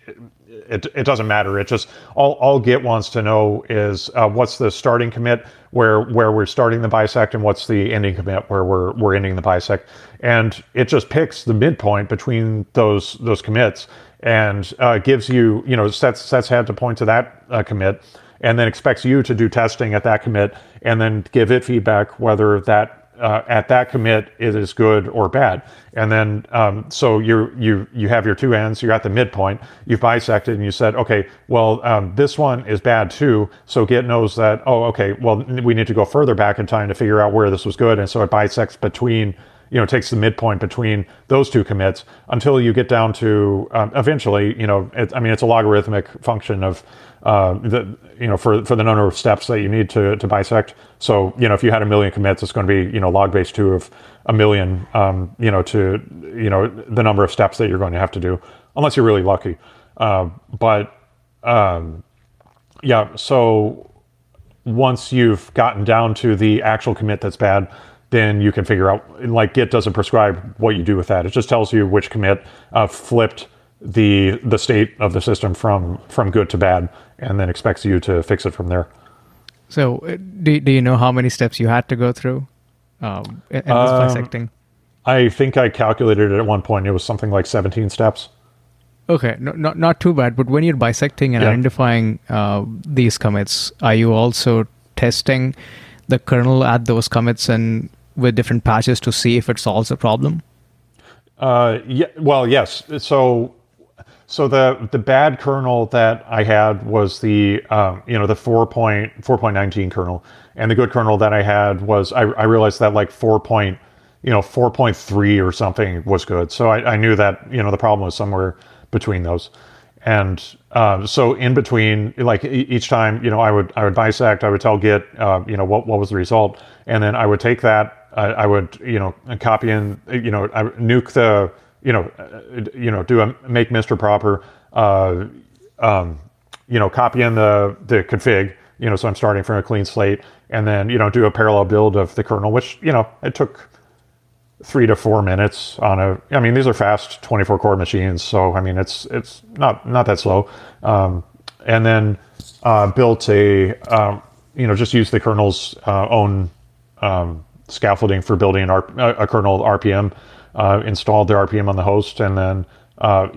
it, it doesn't matter. It just all, all Git wants to know is uh, what's the starting commit where where we're starting the bisect and what's the ending commit where we're we're ending the bisect, and it just picks the midpoint between those those commits and uh, gives you you know sets sets head to point to that uh, commit and then expects you to do testing at that commit and then give it feedback whether that uh, at that commit it is good or bad. And then um, so you you you have your two ends. You're at the midpoint. You've bisected and you said, okay, well um, this one is bad too. So Git knows that. Oh, okay. Well, we need to go further back in time to figure out where this was good. And so it bisects between you know takes the midpoint between those two commits until you get down to um, eventually you know it, i mean it's a logarithmic function of uh, the you know for for the number of steps that you need to to bisect. So you know if you had a million commits it's going to be you know log base two of a million um, you know to you know the number of steps that you're going to have to do unless you're really lucky. Uh, but um, yeah so once you've gotten down to the actual commit that's bad then you can figure out like git doesn't prescribe what you do with that. It just tells you which commit uh, flipped the the state of the system from from good to bad and then expects you to fix it from there so uh, do, do you know how many steps you had to go through um, in, in this um, bisecting I think I calculated it at one point. It was something like 17 steps. Okay, no, not not too bad. But when you're bisecting and Yeah. identifying uh, these commits, are you also testing the kernel at those commits and with different patches to see if it solves a problem? Uh, yeah, well, yes. So, so the the bad kernel that I had was the um, you know the 4.4.19 kernel, and the good kernel that I had was I, I realized that like 4. Point, you know 4.3 or something was good. So I, I knew that you know the problem was somewhere between those, and um, so in between, like each time, you know, I would I would bisect, I would tell Git, uh, you know, what what was the result, and then I would take that I, I would, you know, copy in, you know, I nuke the, you know, uh, you know, do a make mrproper, uh, um, you know, copy in the the config, you know, so I'm starting from a clean slate, and then you know, do a parallel build of the kernel, which you know, it took three to four minutes on a. I mean, these are fast 24 core machines, so I mean, it's it's not not that slow. Um, and then uh, built a, um, you know, just use the kernel's uh, own. Um, scaffolding for building an R- a kernel RPM, uh, installed the RPM on the host, and then uh,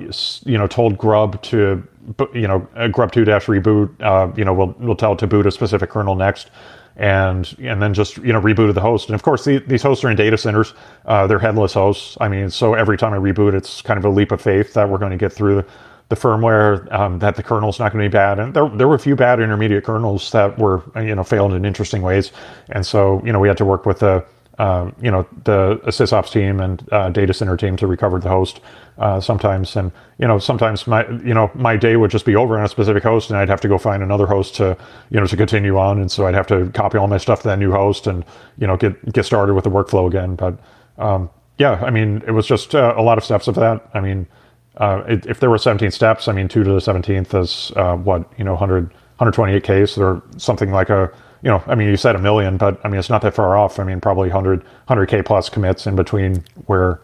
you know told Grub to you know grub2 dash reboot. Uh, you know we'll we'll tell it to boot a specific kernel next. And and then just you know rebooted the host, and of course the, these hosts are in data centers. Uh, they're headless hosts. I mean, so every time I reboot, it's kind of a leap of faith that we're going to get through the, the firmware um, that the kernel's not going to be bad. And there, there were a few bad intermediate kernels that were, you know, failed in interesting ways. And so, you know, we had to work with the, um, you know, the sysops team and uh, data center team to recover the host uh, sometimes. And, you know, sometimes my, you know, my day would just be over on a specific host and I'd have to go find another host to, you know, to continue on. And so I'd have to copy all my stuff to that new host and, you know, get, get started with the workflow again. But, um, yeah, I mean, it was just uh, a lot of steps of that. I mean, uh, it, if there were 17 steps, I mean, two to the 17th is uh, what you know, 100, 128k, or something like a, you know, I mean, you said a million, but I mean, it's not that far off. I mean, probably 100, 100k plus commits in between where,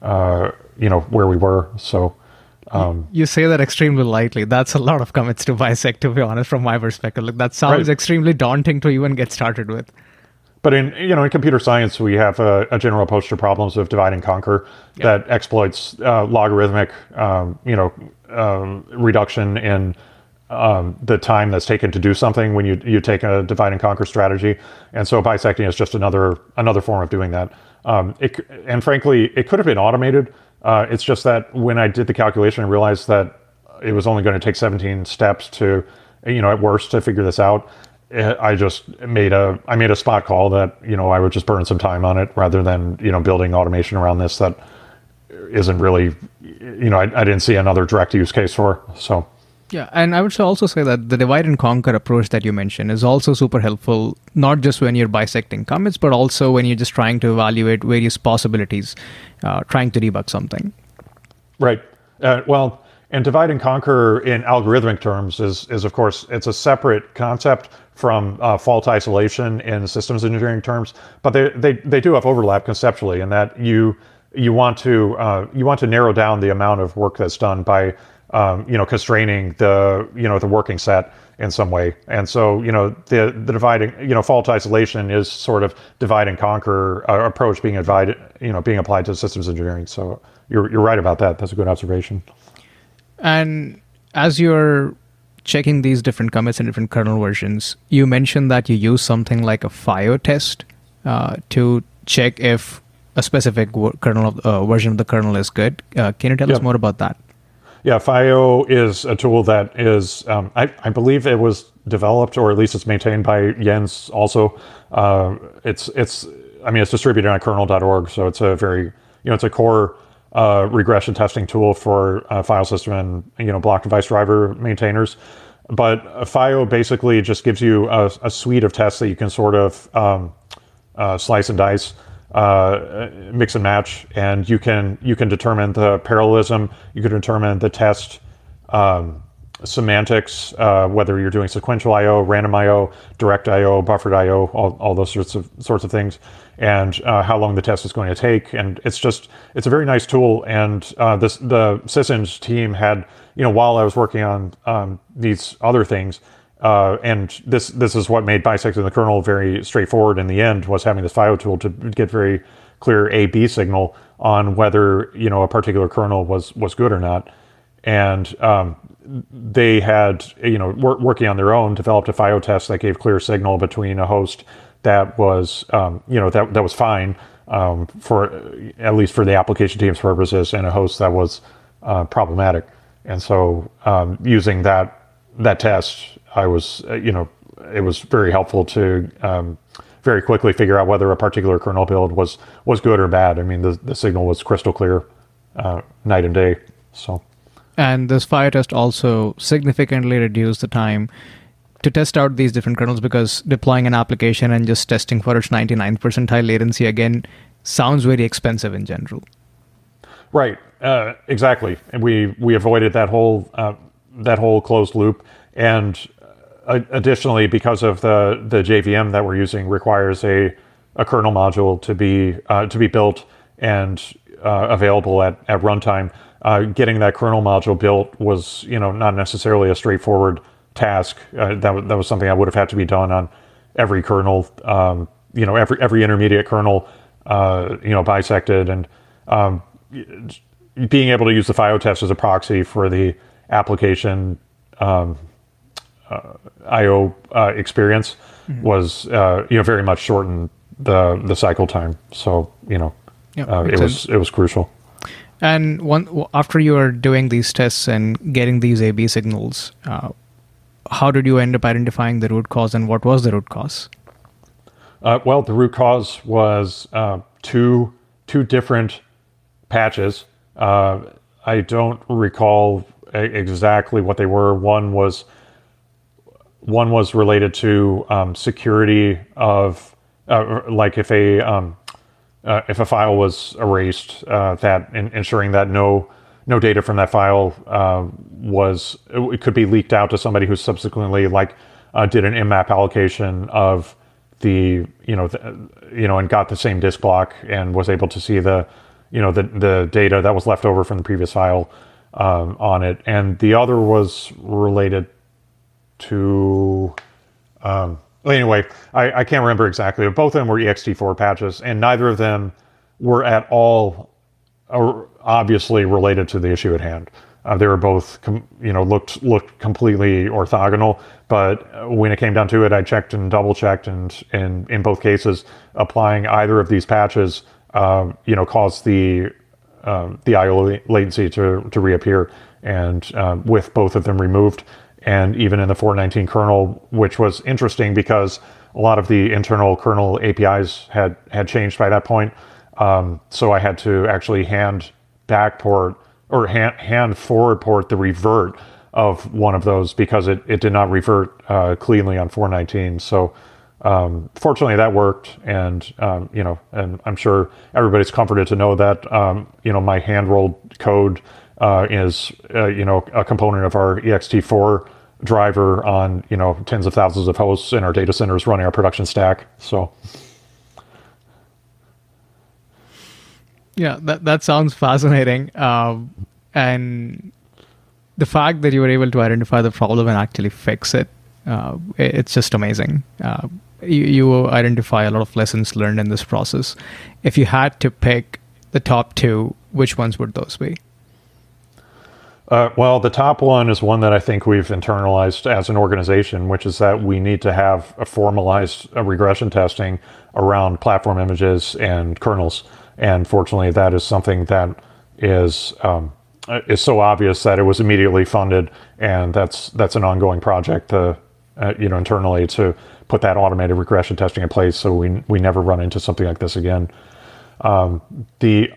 uh, you know, where we were. So, um, You say that extremely lightly. That's a lot of commits to bisect, to be honest, from my perspective. Like, that sounds Right. extremely daunting to even get started with. But in you know in computer science, we have a, a general approach to problems of divide and conquer that exploits uh, logarithmic um, you know um, reduction in um, the time that's taken to do something when you you take a divide and conquer strategy. And so bisecting is just another another form of doing that. Um, it, and frankly, it could have been automated. Uh, it's just that when I did the calculation, I realized that it was only going to take 17 steps to, you know, at worst to figure this out. Eh, I just made a I made a spot call that you know I would just burn some time on it rather than you know building automation around this that isn't really you know I, I didn't see another direct use case for so Yeah, and I would also say that the divide and conquer approach that you mentioned is also super helpful, not just when you're bisecting commits, but also when you're just trying to evaluate various possibilities, uh, trying to debug something. right uh, well and divide and conquer in algorithmic terms is is of course it's a separate concept from uh, fault isolation in systems engineering terms but they, they they do have overlap conceptually in that you you want to uh, you want to narrow down the amount of work that's done by um, you know constraining the you know the working set in some way. And so you know the the dividing you know fault isolation is sort of divide and conquer uh, approach being divided you know being applied to systems engineering. So you're, you're right about that. That's a good observation. And as you're checking these different commits and different kernel versions, you mentioned that you use something like a FIO test uh, to check if a specific kernel of, uh, version of the kernel is good. Uh, can you tell us more about that? Yeah, FIO is a tool that is, um, I, I believe it was developed or at least it's maintained by Jens also. Uh, it's, it's, I mean, it's distributed on kernel.org, so it's a very, you know, it's a core uh, regression testing tool for uh, file system and, you know, block device driver maintainers. But FIO basically just gives you a, a suite of tests that you can sort of um, uh, slice and dice, uh, mix and match, and you can you can determine the parallelism. You can determine the test um, semantics, uh, whether you're doing sequential I/O, random I/O, direct I/O, buffered I/O, all, all those sorts of sorts of things, and uh, how long the test is going to take. And it's just it's a very nice tool. And uh, this the syseng team had you know while I was working on um, these other things. Uh, and this this is what made bisecting the kernel very straightforward in the end was having this FIO tool to get very clear A B signal on whether you know a particular kernel was was good or not, and um, they had you know wor- working on their own developed a FIO test that gave clear signal between a host that was um, you know that that was fine um, for at least for the application team's purposes and a host that was uh, problematic. And so um, using that that test, I was uh, you know it was very helpful to um, very quickly figure out whether a particular kernel build was was good or bad. I mean the the signal was crystal clear, uh, night and day. So. And this FIO test also significantly reduced the time to test out these different kernels because deploying an application and just testing for its 99 percentile latency again sounds very expensive in general. Right, uh, exactly. And we we avoided that whole uh, that whole closed loop. And additionally, because of the the JVM that we're using requires a a kernel module to be uh, to be built and uh, available at at runtime uh, getting that kernel module built was, you know, not necessarily a straightforward task. Uh, that, that was something that would have had to be done on every kernel, um, you know, every every intermediate kernel, uh, you know, bisected, and um, being able to use the FIO test as a proxy for the application um, I/O uh, experience mm-hmm. was, uh, you know, very much shortened the the cycle time. So, you know, yep, it was it was crucial. And one after you are doing these tests and getting these A/B signals, uh, how did you end up identifying the root cause, and what was the root cause? Uh, well, the root cause was uh, two two different patches. Uh, I don't recall exactly what they were. One was one was related to um, security of uh, like if a um, uh, if a file was erased, uh, that in, ensuring that no no data from that file uh, was it could be leaked out to somebody who subsequently like uh, did an mmap allocation of the you know the, you know and got the same disk block and was able to see the you know the the data that was left over from the previous file um, on it, and the other was related to um, anyway, I, I can't remember exactly, but both of them were ext4 patches, and neither of them were at all uh, obviously related to the issue at hand. Uh, they were both, com- you know, looked looked completely orthogonal. But when it came down to it, I checked and double checked, and, and in both cases, applying either of these patches, uh, you know, caused the uh, the IO latency to to reappear. And uh, with both of them removed, and even in the 419 kernel, which was interesting because a lot of the internal kernel APIs had had changed by that point. Um, so I had to actually hand backport or hand, hand forward port the revert of one of those because it, it did not revert uh, cleanly on 419. So um, fortunately that worked, and um, you know, and I'm sure everybody's comforted to know that um, you know my hand rolled code uh, is uh, you know a component of our ext4 driver on you know tens of thousands of hosts in our data centers running our production stack. So. Yeah, that that sounds fascinating, um, and the fact that you were able to identify the problem and actually fix it, uh, it's just amazing. Uh, you, you identify a lot of lessons learned in this process. If you had to pick the top two, which ones would those be? Uh, well, the top one is one that I think we've internalized as an organization, which is that we need to have a formalized uh, regression testing around platform images and kernels. And fortunately, that is something that is um, is so obvious that it was immediately funded, and that's that's an ongoing project, to, uh, you know, internally to put that automated regression testing in place, so we we never run into something like this again. Um, the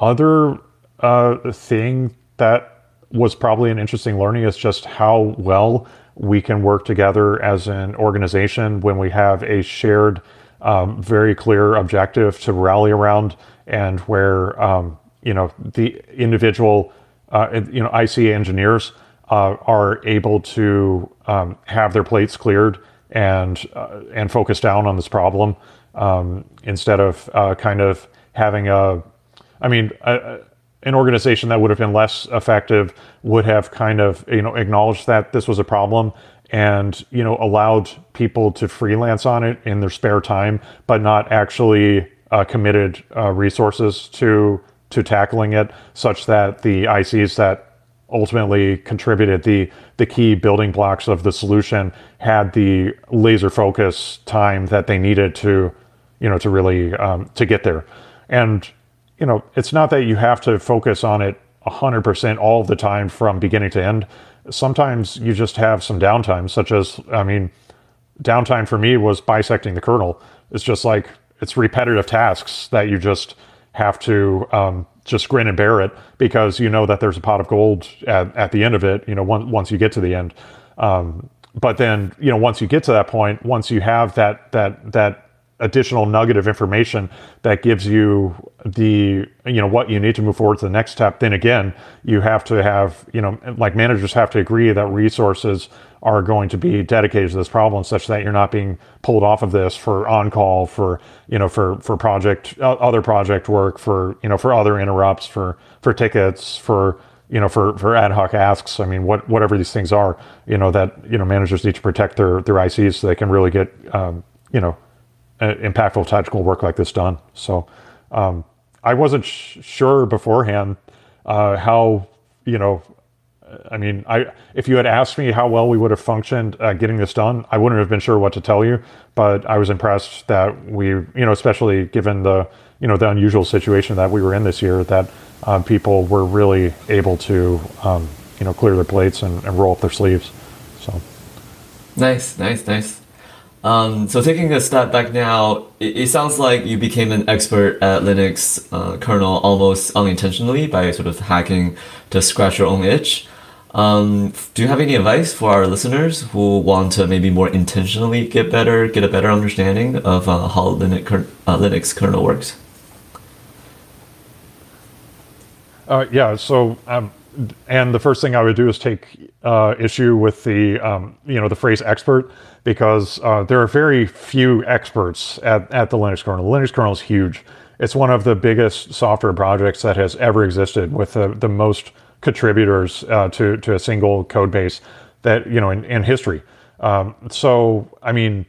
other uh, thing that was probably an interesting learning is just how well we can work together as an organization when we have a shared, um, very clear objective to rally around, and where um, you know the individual, uh, you know, IC engineers uh, are able to um, have their plates cleared and uh, and focus down on this problem um, instead of uh, kind of having a, I mean. A, an organization that would have been less effective would have kind of you know acknowledged that this was a problem and you know allowed people to freelance on it in their spare time but not actually uh, committed uh, resources to to tackling it, such that the ICs that ultimately contributed the the key building blocks of the solution had the laser focus time that they needed to you know to really um, to get there. And you know it's not that you have to focus on it 100% all the time from beginning to end sometimes you just have some downtime such as i mean downtime for me was bisecting the kernel it's just like it's repetitive tasks that you just have to um, just grin and bear it because you know that there's a pot of gold at, at the end of it, you know, once, once you get to the end. Um, but then, you know, once you get to that point, once you have that, that, that additional nugget of information that gives you the, you know, what you need to move forward to the next step, then again, you have to have, you know, like managers have to agree that resources are going to be dedicated to this problem such that you're not being pulled off of this for on call for you know for for project other project work for you know for other interrupts for for tickets for you know for for ad hoc asks. I mean what whatever these things are you know that you know managers need to protect their their ics so they can really get um, you know impactful tactical work like this done so um, i wasn't sh- sure beforehand uh, how you know I mean, I if you had asked me how well we would have functioned uh, getting this done, I wouldn't have been sure what to tell you. But I was impressed that we, you know, especially given the you know the unusual situation that we were in this year, that um, people were really able to um, you know clear their plates and, and, roll up their sleeves. So nice, nice, nice. Um, so taking a step back now, it, it, sounds like you became an expert at Linux uh, kernel almost unintentionally by sort of hacking to scratch your own itch. Um, do you have any advice for our listeners who want to maybe more intentionally get better, get a better understanding of uh, how Linux, uh, Linux kernel works? Uh, yeah. So, um, and the first thing I would do is take uh, issue with the um, you know the phrase expert because uh, there are very few experts at, at the Linux kernel. The Linux kernel is huge. It's one of the biggest software projects that has ever existed with the, the most contributors uh, to to a single code base that you know in, in history. Um, so I mean,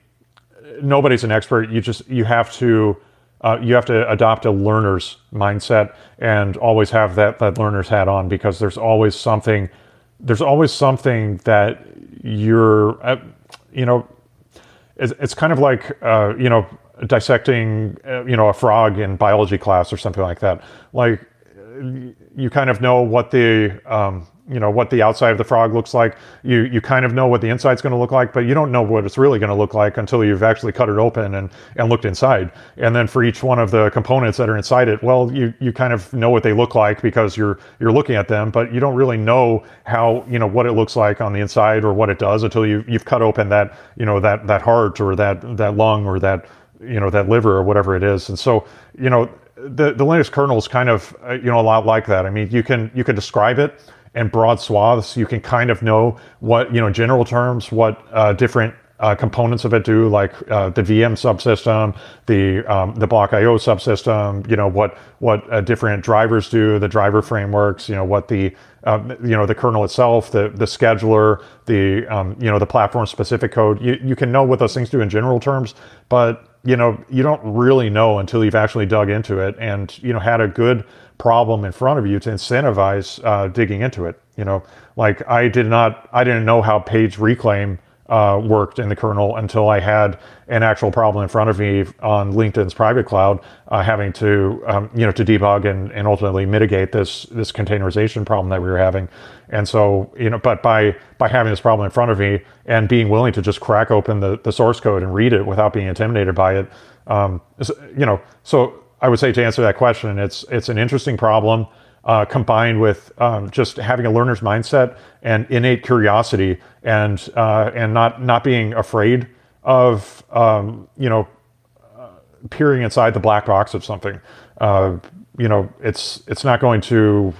nobody's an expert. You just you have to uh, you have to adopt a learner's mindset and always have that that learner's hat on because there's always something there's always something that you're uh, you know it's, it's kind of like uh, you know dissecting uh, you know a frog in biology class or something like that. Like you kind of know what the um, you know what the outside of the frog looks like. You you kind of know what the inside's going to look like, but you don't know what it's really going to look like until you've actually cut it open and and looked inside. And then for each one of the components that are inside it, well, you you kind of know what they look like because you're you're looking at them, but you don't really know how you know what it looks like on the inside or what it does until you you've cut open that you know that that heart or that that lung or that you know that liver or whatever it is. And so you know the, the Linux kernel is kind of uh, you know a lot like that. I mean, you can you can describe it in broad swaths. You can kind of know what you know general terms what uh, different uh, components of it do, like uh, the VM subsystem, the um, the block IO subsystem. You know what what uh, different drivers do, the driver frameworks. You know what the uh, you know the kernel itself, the the scheduler, the um, you know the platform specific code. You you can know what those things do in general terms, but you know, you don't really know until you've actually dug into it and, you know, had a good problem in front of you to incentivize uh, digging into it. You know, like I did not, I didn't know how page reclaim uh, worked in the kernel until I had an actual problem in front of me on LinkedIn's private cloud, uh, having to um, you know to debug and, and ultimately mitigate this this containerization problem that we were having. And so you know, but by by having this problem in front of me and being willing to just crack open the, the source code and read it without being intimidated by it, um, you know, so I would say to answer that question, it's it's an interesting problem uh, combined with um, just having a learner's mindset and innate curiosity and uh, and not not being afraid of um, you know uh, peering inside the black box of something. Uh, you know, it's it's not going to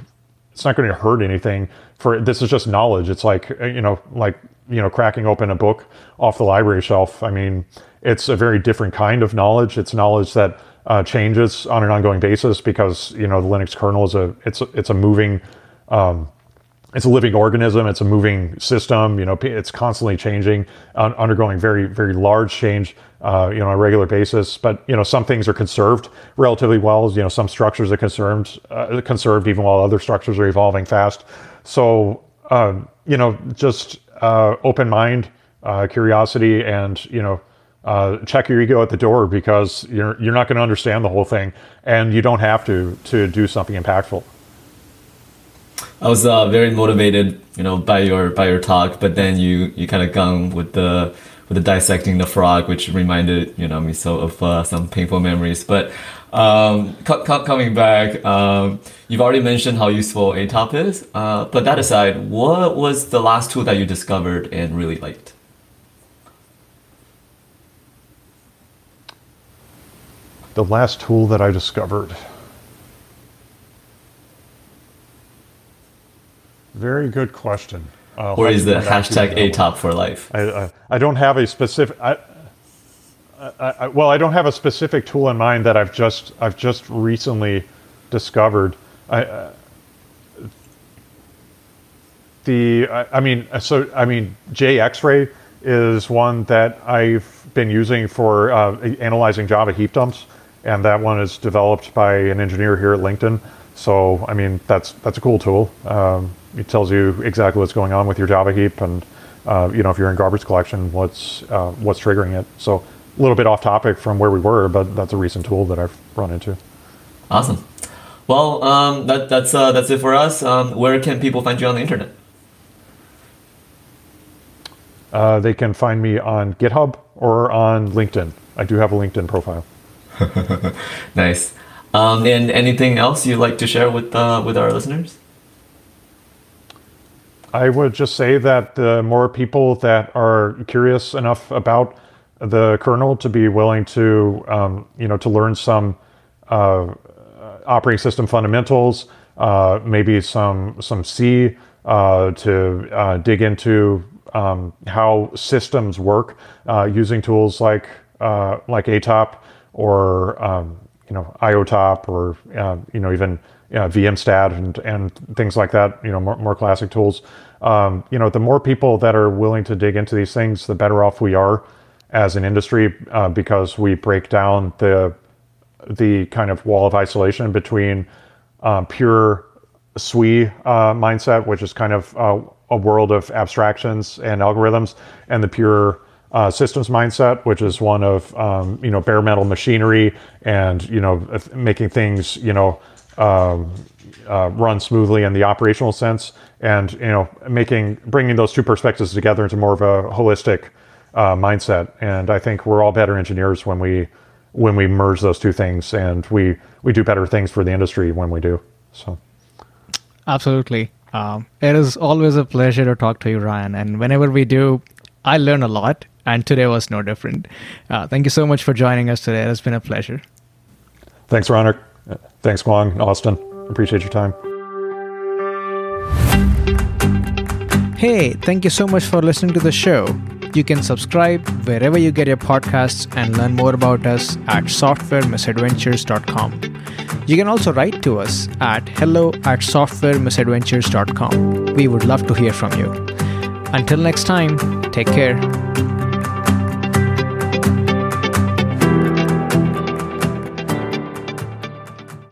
it's not going to hurt anything. For this is just knowledge. It's like uh, you know like you know cracking open a book off the library shelf. I mean, it's a very different kind of knowledge. It's knowledge that uh, changes on an ongoing basis because you know the Linux kernel is a it's a, it's a moving um, it's a living organism. It's a moving system. You know, it's constantly changing, un- undergoing very, very large change. Uh, you know, on a regular basis. But you know, some things are conserved relatively well. You know, some structures are conserved, uh, conserved even while other structures are evolving fast. So, um, you know, just uh, open mind, uh, curiosity, and you know, uh, check your ego at the door because you're you're not going to understand the whole thing, and you don't have to to do something impactful. I was uh, very motivated, you know, by your by your talk, but then you you kind of gone with the with the dissecting the frog, which reminded you know me so of uh, some painful memories. But um, coming back, um, you've already mentioned how useful ATOP is. Uh, but that aside, what was the last tool that you discovered and really liked? The last tool that I discovered. Very good question. Uh, or is the hashtag ATOP for life? I, I, I, don't have a specific. I, I, well, I don't have a specific tool in mind that I've just I've just recently discovered. I, uh, the I, I mean so I mean JXRay is one that I've been using for uh, analyzing Java heap dumps, and that one is developed by an engineer here at LinkedIn. So I mean that's that's a cool tool. Um, it tells you exactly what's going on with your Java heap, and uh, you know if you're in garbage collection, what's uh, what's triggering it. So a little bit off topic from where we were, but that's a recent tool that I've run into. Awesome. Well, um, that, that's uh, that's it for us. Um, where can people find you on the internet? Uh, they can find me on GitHub or on LinkedIn. I do have a LinkedIn profile. nice. Um, and anything else you'd like to share with uh, with our listeners? I would just say that the more people that are curious enough about the kernel to be willing to, um, you know, to learn some uh, operating system fundamentals, uh, maybe some some C uh, to uh, dig into um, how systems work uh, using tools like uh, like ATOP or um, you know IOTOP or you know even you know, VMstat and, and things like that, you know, more, more classic tools. Um, you know, the more people that are willing to dig into these things, the better off we are as an industry uh, because we break down the the kind of wall of isolation between um, pure SWE uh, mindset, which is kind of uh, a world of abstractions and algorithms, and the pure uh, systems mindset, which is one of um, you know bare metal machinery and you know making things you know um, uh, run smoothly in the operational sense, and you know, making bringing those two perspectives together into more of a holistic uh, mindset. And I think we're all better engineers when we when we merge those two things, and we we do better things for the industry when we do. So, absolutely, um, it is always a pleasure to talk to you, Ryan. And whenever we do, I learn a lot, and today was no different. Uh, thank you so much for joining us today. It's been a pleasure. Thanks, Ronak. Thanks, Guang, Austin. Appreciate your time. Hey, thank you so much for listening to the show. You can subscribe wherever you get your podcasts and learn more about us at softwaremisadventures.com. You can also write to us at hello at softwaremisadventures.com. We would love to hear from you. Until next time, take care.